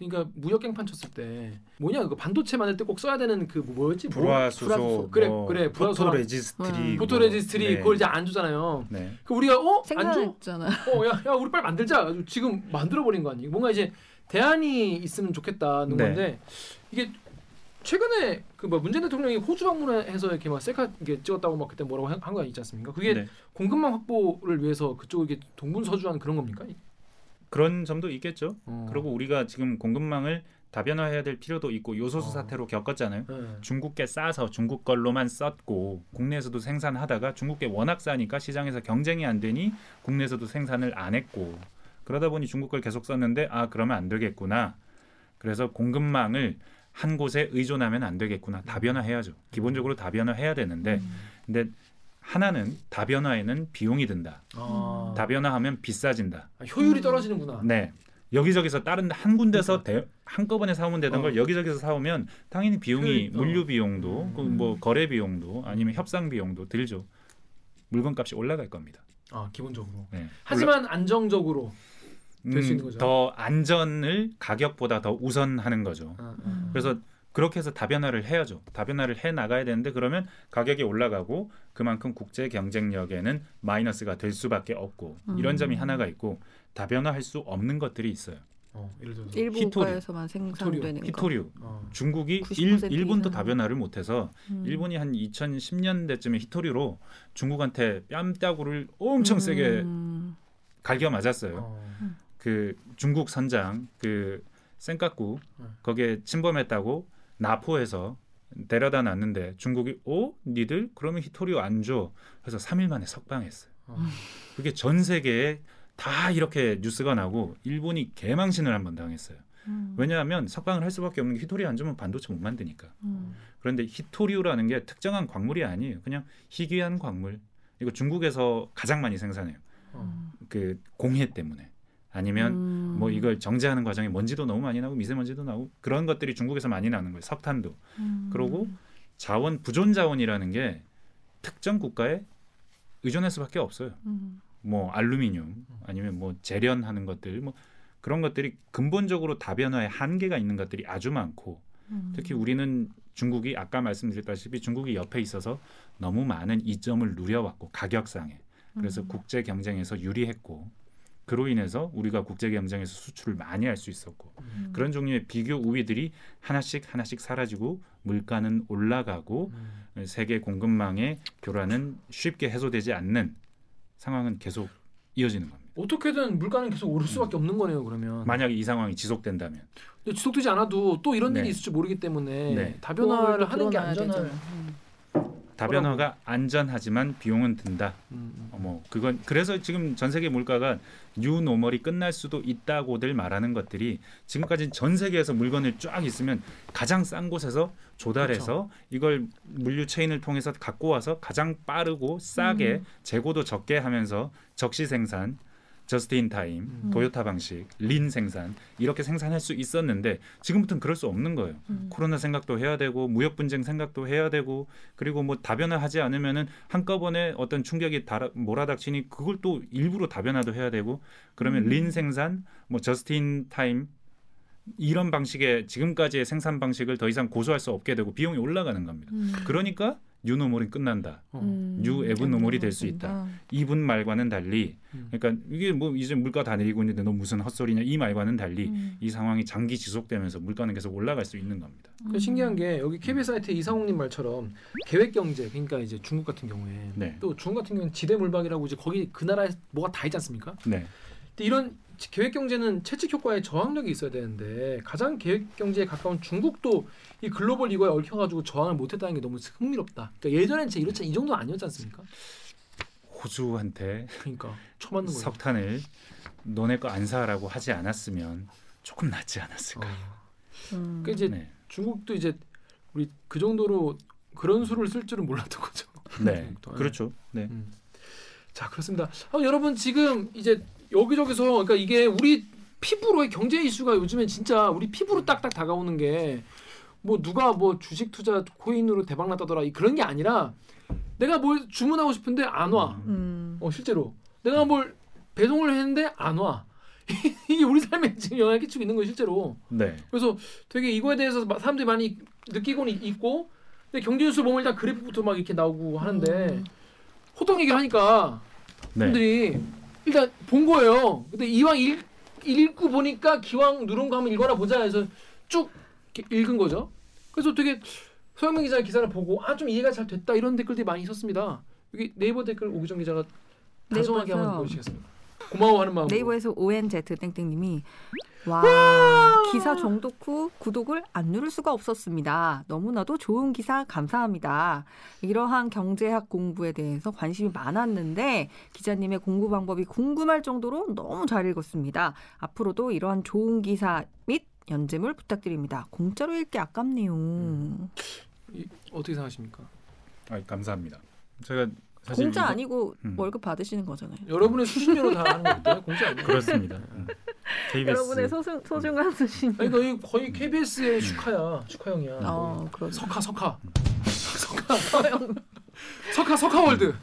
그러니까 무역 깽판 쳤을 때 뭐냐 그 반도체 만들 때 꼭 써야 되는 그 뭐- 뭐였지? 뭐? 불화수소, 그래 뭐 그래 불화수소랑 photoresist, 음. 뭐, photoresist 네. 그걸 이제 안 주잖아요. 네. 그 우리가 어? 안 줘? 생각했잖아. 어, 야, 야, 우리 빨리 만들자. 지금 만들어 버린 거 아니에요? 뭔가 이제 대안이 있으면 좋겠다는 네. 건데 이게 최근에 그 뭐 문재인 대통령이 호주 방문해서 이렇게 막 셀카 이게 찍었다고 막 그때 뭐라고 한 거 있지 않습니까? 그게 네. 공급망 확보를 위해서 그쪽을 이렇게 동분서주한 그런 겁니까? 그런 점도 있겠죠. 어. 그리고 우리가 지금 공급망을 다변화해야 될 필요도 있고 요소수 어. 사태로 겪었잖아요. 네. 중국계 싸서 중국 걸로만 썼고 국내에서도 생산하다가 중국계 워낙 싸니까 시장에서 경쟁이 안 되니 국내에서도 생산을 안 했고 그러다 보니 중국 걸 계속 썼는데 아 그러면 안 되겠구나. 그래서 공급망을 한 곳에 의존하면 안 되겠구나. 다변화해야죠. 기본적으로 다변화해야 되는데 근데 하나는 다변화에는 비용이 든다. 아, 다변화하면 비싸진다. 아, 효율이 떨어지는구나. 네. 여기저기서 다른 한 군데서 대, 한꺼번에 사오면 되던 어. 걸 여기저기서 사오면 당연히 비용이 그러니까. 물류 비용도 그 음. 뭐 거래 비용도 아니면 협상 비용도 들죠. 물건값이 올라갈 겁니다. 아, 기본적으로. 네. 하지만 안정적으로. 올라- 될수 음, 있는 거죠. 더 안전을 가격보다 더 우선하는 거죠. 아, 아. 그래서 그렇게 해서 다변화를 해야죠. 다변화를 해 나가야 되는데 그러면 가격이 올라가고 그만큼 국제 경쟁력에는 마이너스가 될 수밖에 없고 이런 점이 하나가 있고 다변화할 수 없는 것들이 있어요. 어, 예를 들어서 히토류. 국가에서만 생산되는 거. 히토류, 어. 중국이 90% 일, 일본도 이상. 다변화를 못해서 음. 일본이 한 2010년대쯤에 히토류로 중국한테 뺨따구를 엄청 세게 음. 갈겨 맞았어요. 어. 그 중국 선장 그 센카쿠 네. 거기에 침범했다고 나포해서 데려다 놨는데 중국이 오 니들 그러면 히토류 안 줘. 그래서 3일 만에 석방했어요. 어. 그게 전 세계에 다 이렇게 뉴스가 나고 일본이 개망신을 한 번 당했어요. 음. 왜냐하면 석방을 할 수밖에 없는 게 히토류 안 주면 반도체 못 만드니까. 음. 그런데 히토류라는 게 특정한 광물이 아니에요. 그냥 희귀한 광물. 이거 중국에서 가장 많이 생산해요. 어. 그 공해 때문에. 아니면 음. 뭐 이걸 정제하는 과정에 먼지도 너무 많이 나고 미세먼지도 나고 그런 것들이 중국에서 많이 나는 거예요. 석탄도. 음. 그러고 자원 부존 자원이라는 게 특정 국가에 의존할 수밖에 없어요. 음. 뭐 알루미늄 아니면 뭐 재련하는 것들 뭐 그런 것들이 근본적으로 다변화에 한계가 있는 것들이 아주 많고 음. 특히 우리는 중국이 아까 말씀드렸다시피 중국이 옆에 있어서 너무 많은 이점을 누려왔고 가격상에 그래서 음. 국제 경쟁에서 유리했고 그로 인해서 우리가 국제 경쟁에서 수출을 많이 할 수 있었고 음. 그런 종류의 비교 우위들이 하나씩 하나씩 사라지고 물가는 올라가고 음. 세계 공급망의 교란은 쉽게 해소되지 않는 상황은 계속 이어지는 겁니다. 어떻게든 물가는 계속 오를 수밖에 없는 거네요. 그러면. 만약에 이 상황이 지속된다면 근데 지속되지 않아도 또 이런 일이 네. 있을지 모르기 때문에 네. 다변화를 하는 게 안전한. 되죠. 음. 다변화가 안전하지만 비용은 든다. 음, 음. 어, 뭐 그건 그래서 지금 전 세계 물가가 new normal이 끝날 수도 있다고들 말하는 것들이 지금까지 전 세계에서 물건을 쫙 있으면 가장 싼 곳에서 조달해서 이걸 물류 체인을 통해서 갖고 와서 가장 빠르고 싸게 음. 재고도 적게 하면서 적시 생산 just in time, 음. 도요타 방식, lean 생산 이렇게 생산할 수 있었는데 지금부터는 그럴 수 없는 거예요. 음. 코로나 생각도 해야 되고 무역 분쟁 생각도 해야 되고 그리고 뭐 다변화하지 않으면은 한꺼번에 어떤 충격이 달아, 몰아닥치니 그걸 또 일부러 다변화도 해야 되고 그러면 음. lean 생산 뭐 just in time 이런 방식의 지금까지의 생산 방식을 더 이상 고수할 수 없게 되고 비용이 올라가는 겁니다. 음. 그러니까 new normal이 끝난다. 어. 음. new abnormal이 될 수 있다. 이분 말과는 달리 음. 그러니까 이게 뭐 이제 물가 다 내리고 있는데 너 무슨 헛소리냐 이 말과는 달리 음. 이 상황이 장기 지속되면서 물가는 계속 올라갈 수 있는 겁니다. 그 신기한 게 여기 KBS 사이트 이상욱님 말처럼 계획 경제 그러니까 이제 중국 같은 경우에 네. 또 중국 같은 경우는 지대 물박이라고 이제 거기 그 나라에 뭐가 다 있지 않습니까? 네. 근데 이런 계획 경제는 채찍 효과에 저항력이 있어야 되는데 가장 계획 경제에 가까운 중국도 이 글로벌 이거에 얽혀가지고 저항을 못했다는 게 너무 흥미롭다. 그러니까 예전엔 진짜 이렇지 이 정도 는 아니었지 않습니까? 호주한테 그러니까 처맞는 거예요. 석탄을 너네 거 안 사라고 하지 않았으면 조금 낫지 않았을까. 어. 음. 그 이제 네. 중국도 이제 우리 그 정도로 그런 수를 쓸 줄은 몰랐던 거죠. 네, 또, 그렇죠. 네. 음. 자 그렇습니다. 아, 여러분 지금 이제 여기저기서 그러니까 이게 우리 피부로의 경제 이슈가 요즘엔 진짜 우리 피부로 딱딱 다가오는 게 뭐 누가 뭐 주식 투자 코인으로 대박 났다더라 이 그런 게 아니라 내가 뭘 주문하고 싶은데 안 와. 음. 어 실제로 내가 뭘 배송을 했는데 안 와. 이게 우리 삶에 지금 영향을 끼치고 있는 거예요 실제로. 네. 그래서 되게 이거에 대해서 마- 사람들이 많이 느끼고는 있고 근데 경제 뉴스 보면 일단 그래프부터 막 이렇게 나오고 하는데 음. 호떡 얘기를 하니까 네. 분들이 일단 본 거예요. 근데 이왕 읽, 읽고 보니까 기왕 누른 거 한번 읽어라 보자 해서 쭉 읽은 거죠. 그래서 되게 서영민 기자 기사를 보고 아 좀 이해가 잘 됐다 이런 댓글들이 많이 있었습니다. 여기 네이버 댓글 오기정 기자가 다정하게 한번 보여주시겠습니다. 고마워하는 마음으로. 네이버에서 ONZ 땡땡님이 와 기사 정독 후 구독을 안 누를 수가 없었습니다. 너무나도 좋은 기사 감사합니다. 이러한 경제학 공부에 대해서 관심이 많았는데 기자님의 공부 방법이 궁금할 정도로 너무 잘 읽었습니다. 앞으로도 이러한 좋은 기사 및 연재물 부탁드립니다. 공짜로 읽기 아깝네요. 이, 어떻게 생각하십니까? 아, 감사합니다. 제가 공짜 이거- 아니고 음. 월급 받으시는 거잖아요. 여러분의 수신료로 다 하는 거기 때문에 공짜 아니에요. 그렇습니다. 음. KBS 여러분의 소중, 소중한 수신. 아니 거의 거의 KBS의 슈카야 슈카 형이야. 어, 그런 석화 석화 석화 석화 석화월드.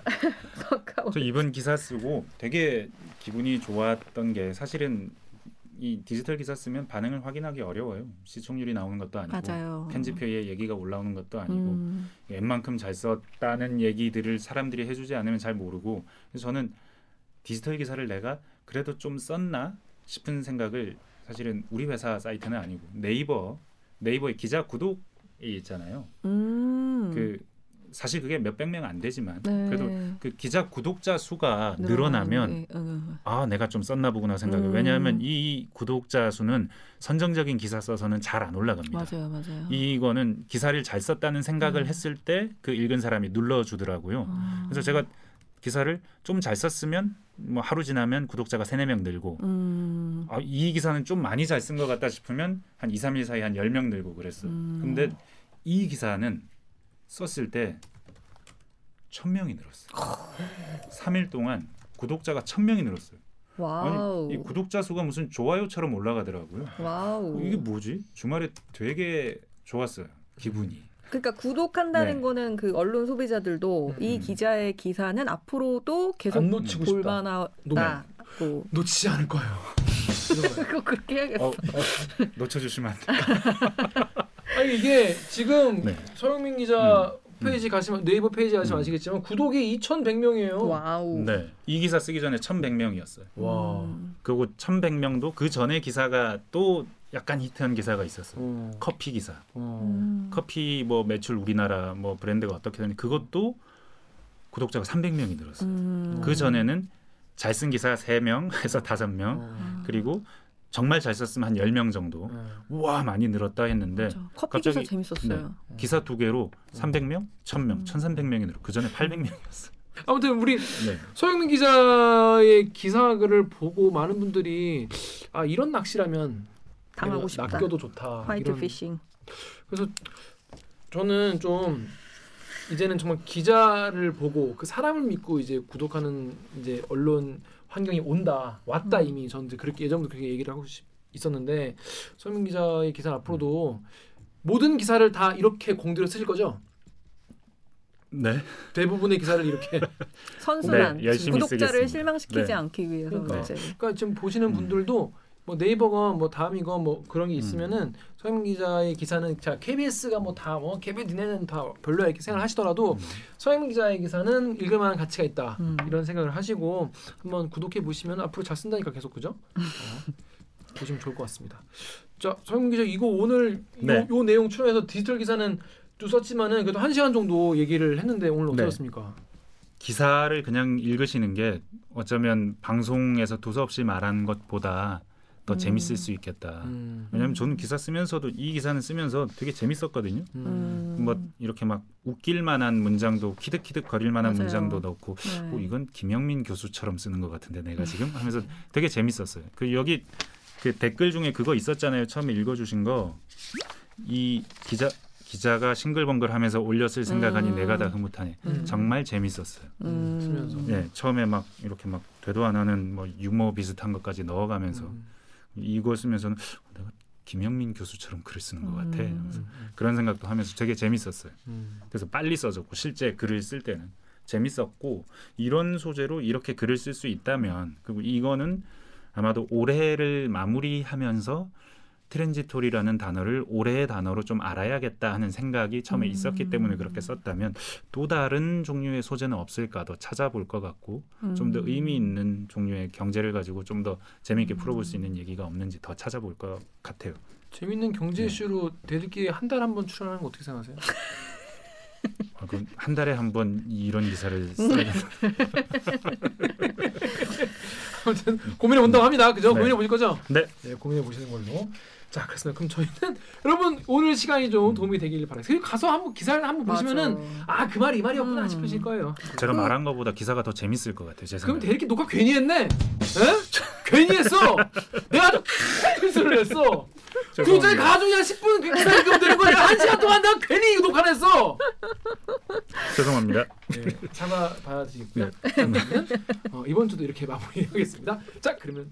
저 이번 기사 쓰고 되게 기분이 좋았던 게 사실은 이 디지털 기사 쓰면 반응을 확인하기 어려워요. 시청률이 나오는 것도 아니고 맞아요. 편집회의에 얘기가 올라오는 것도 아니고 음, 웬만큼 잘 썼다는 얘기들을 사람들이 해주지 않으면 잘 모르고 그래서 저는 디지털 기사를 내가 그래도 좀 썼나 싶은 생각을 사실은 우리 회사 사이트는 아니고 네이버 네이버의 기자 구독이 있잖아요. 음. 그 사실 그게 몇백 명 안 되지만 네. 그래도 그 기자 구독자 수가 늘어나면 어. 아 내가 좀 썼나 보구나 생각을 음. 왜냐하면 이 구독자 수는 선정적인 기사 써서는 잘 안 올라갑니다. 맞아요, 맞아요. 이거는 기사를 잘 썼다는 생각을 음. 했을 때 그 읽은 사람이 눌러주더라고요. 아. 그래서 제가 기사를 좀 잘 썼으면 뭐 하루 지나면 구독자가 세네 명 늘고 음. 아, 이 기사는 좀 많이 잘 쓴 것 같다 싶으면 한 2, 3일 사이에 한 10명 늘고 그랬어요. 음. 근데 이 기사는 썼을 때 1000명이 늘었어요. 3일 동안 구독자가 1000명이 늘었어요. wow. 아니, 이 구독자 수가 무슨 좋아요처럼 올라가더라고요. wow. 이게 뭐지? 주말에 되게 좋았어요. 기분이. 그러니까 구독한다는 네. 거는 그 언론 소비자들도 음. 이 기자의 기사는 앞으로도 계속 안 놓치고 싶다. 볼만하다고. 놓치지 않을 거예요. 그거 그렇게 해야겠어. 어, 어, 놓쳐주시면 안 돼요. 아니 이게 지금 네. 서영민 기자 음. 페이지 가시면 네이버 페이지 가시면 음. 아시겠지만 구독이 2,100명이에요. wow. 네. 이 기사 쓰기 전에 1,100명이었어요. 와. 음. 그리고 1,100명도 그 전에 기사가 또 약간 히트한 기사가 있었어요. 어. 커피 기사. 어. 음. 커피 뭐 매출 우리나라 뭐 브랜드가 어떻게 되는지 그것도 구독자가 300명이 늘었어요. 음. 그 전에는 잘쓴 기사 3명에서 5명 어. 그리고 정말 잘 썼으면 한 10명 정도. 어. 우와 많이 늘었다 했는데 맞아. 커피 갑자기- 기사 재밌었어요. 기사 두 개로 300명, 1000명, 음. 1300명이 늘어. 그 전에 800명이었어요. 아무튼 우리 네. 서영민 기자의 기사 글을 보고 많은 분들이 아 이런 낚시라면 당하고 싶다. 낚여도 좋다. 화이트 이런 피싱. 그래서 저는 좀 이제는 정말 기자를 보고 그 사람을 믿고 이제 구독하는 이제 언론 환경이 온다 왔다 음. 이미 저는 그렇게 예전부터 그렇게 얘기를 하고 싶- 있었는데 서민 기자의 기사 는 앞으로도 모든 기사를 다 이렇게 공들여 쓰실 거죠? 네. 대부분의 기사를 이렇게 선순환. 네, 구독자를 쓰겠습니다. 실망시키지 네. 않기 위해서 그러니까. 이제. 그러니까 지금 보시는 음. 분들도 뭐 네이버건 뭐 다음이건 뭐 그런 게 음. 있으면은 서영 기자의 기사는 자 KBS가 뭐 다 뭐 KBS 니네는 다 별로야 이렇게 생각을 하시더라도 음. 서영 기자의 기사는 읽을 만한 가치가 있다 음. 이런 생각을 하시고 한번 구독해 보시면 앞으로 잘 쓴다니까 계속 그죠? 어, 보시면 좋을 것 같습니다. 자 서영 기자 이거 오늘 네. 요, 요 내용 출연해서 디지털 기사는 또 썼지만은 그래도 한 시간 정도 얘기를 했는데 오늘 네. 어떠셨습니까? 기사를 그냥 읽으시는 게 어쩌면 방송에서 두서없이 말하는 것보다 더 음. 재밌을 수 있겠다. 음. 왜냐하면 저는 기사 쓰면서도 이 기사는 쓰면서 되게 재밌었거든요. 음. 음. 뭐 이렇게 막 웃길 만한 문장도 키득키득 거릴 만한 맞아요. 문장도 넣고 네. 어, 이건 김영민 교수처럼 쓰는 것 같은데 내가 지금 하면서 되게 재밌었어요. 그 여기 그 댓글 중에 그거 있었잖아요. 처음에 읽어주신 거 이 기자 기자가 싱글벙글하면서 올렸을 생각하니 음. 내가 다 흐뭇하네. 음. 정말 재밌었어요. 음. 쓰면서. 예, 처음에 막 이렇게 막 되도 안 하는 뭐 유머 비슷한 것까지 넣어가면서 음. 이거 쓰면서는 내가 김영민 교수처럼 글을 쓰는 것 같아. 음. 그런 생각도 하면서 되게 재밌었어요. 음. 그래서 빨리 써졌고 실제 글을 쓸 때는 재밌었고 이런 소재로 이렇게 글을 쓸 수 있다면 그리고 이거는 아마도 올해를 마무리하면서 트랜지토리라는 단어를 올해의 단어로 좀 알아야겠다 하는 생각이 처음에 있었기 때문에 그렇게 썼다면 또 다른 종류의 소재는 없을까도 찾아볼 것 같고 좀더 음. 의미 있는 종류의 경제를 가지고 좀 더 재미있게 풀어볼 수 있는 얘기가 없는지 더 찾아볼 것 같아요. 재밌는 경제 네. 이슈로 대들기 한달 한 번 출연하는 거 어떻게 생각하세요? 아, 그럼 한 달에 한 번 이런 기사를 써야 아무튼 고민해 본다고 합니다. 그죠? 네. 고민해 보실 거죠? 네. 네, 고민해 보시는 걸로. 자, 그렇습니다. 그럼 저희는 여러분 오늘 시간이 좀 도움이 되길 바라요. 가서 한번 기사를 한번 보시면은 아 그 말이 이 말이었구나 음. 싶으실 거예요. 제가 말한 것보다 기사가 더 재밌을 것 같아요. 제 그럼 생각에. 댓읽기 녹화 괜히 했네. 에? 괜히 했어. 내가 아주 큰 소리를 했어. 도저히 가족이 한 10분 그 기사 읽으면 되는 거야. 한 시간 동안 내가 괜히 녹화를 했어. 죄송합니다. 네, 사과 받아들이고요. 그러면 어, 이번 주도 이렇게 마무리하겠습니다. 자, 그러면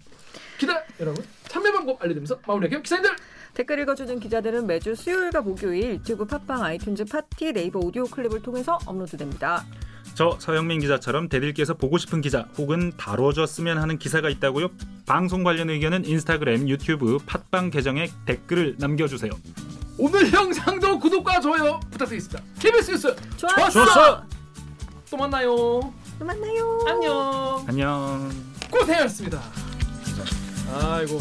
기다 여러분 참여 방법 알려드리면서 마무리할게요. 기사님들 댓글 읽어주는 기자들은 매주 수요일과 목요일 유튜브 팟빵 아이튠즈 팟티 네이버 오디오 클립을 통해서 업로드됩니다. 저 서영민 기자처럼 대들기에서 보고 싶은 기자 혹은 다뤄졌으면 하는 기사가 있다고요? 방송 관련 의견은 인스타그램, 유튜브, 팟빵 계정에 댓글을 남겨주세요. 오늘 영상도 구독과 좋아요 부탁드리겠습니다. KBS 뉴스 좋았어. 좋았어. 또 만나요. 또 만나요. 안녕. 안녕. 고생하셨습니다. 아이고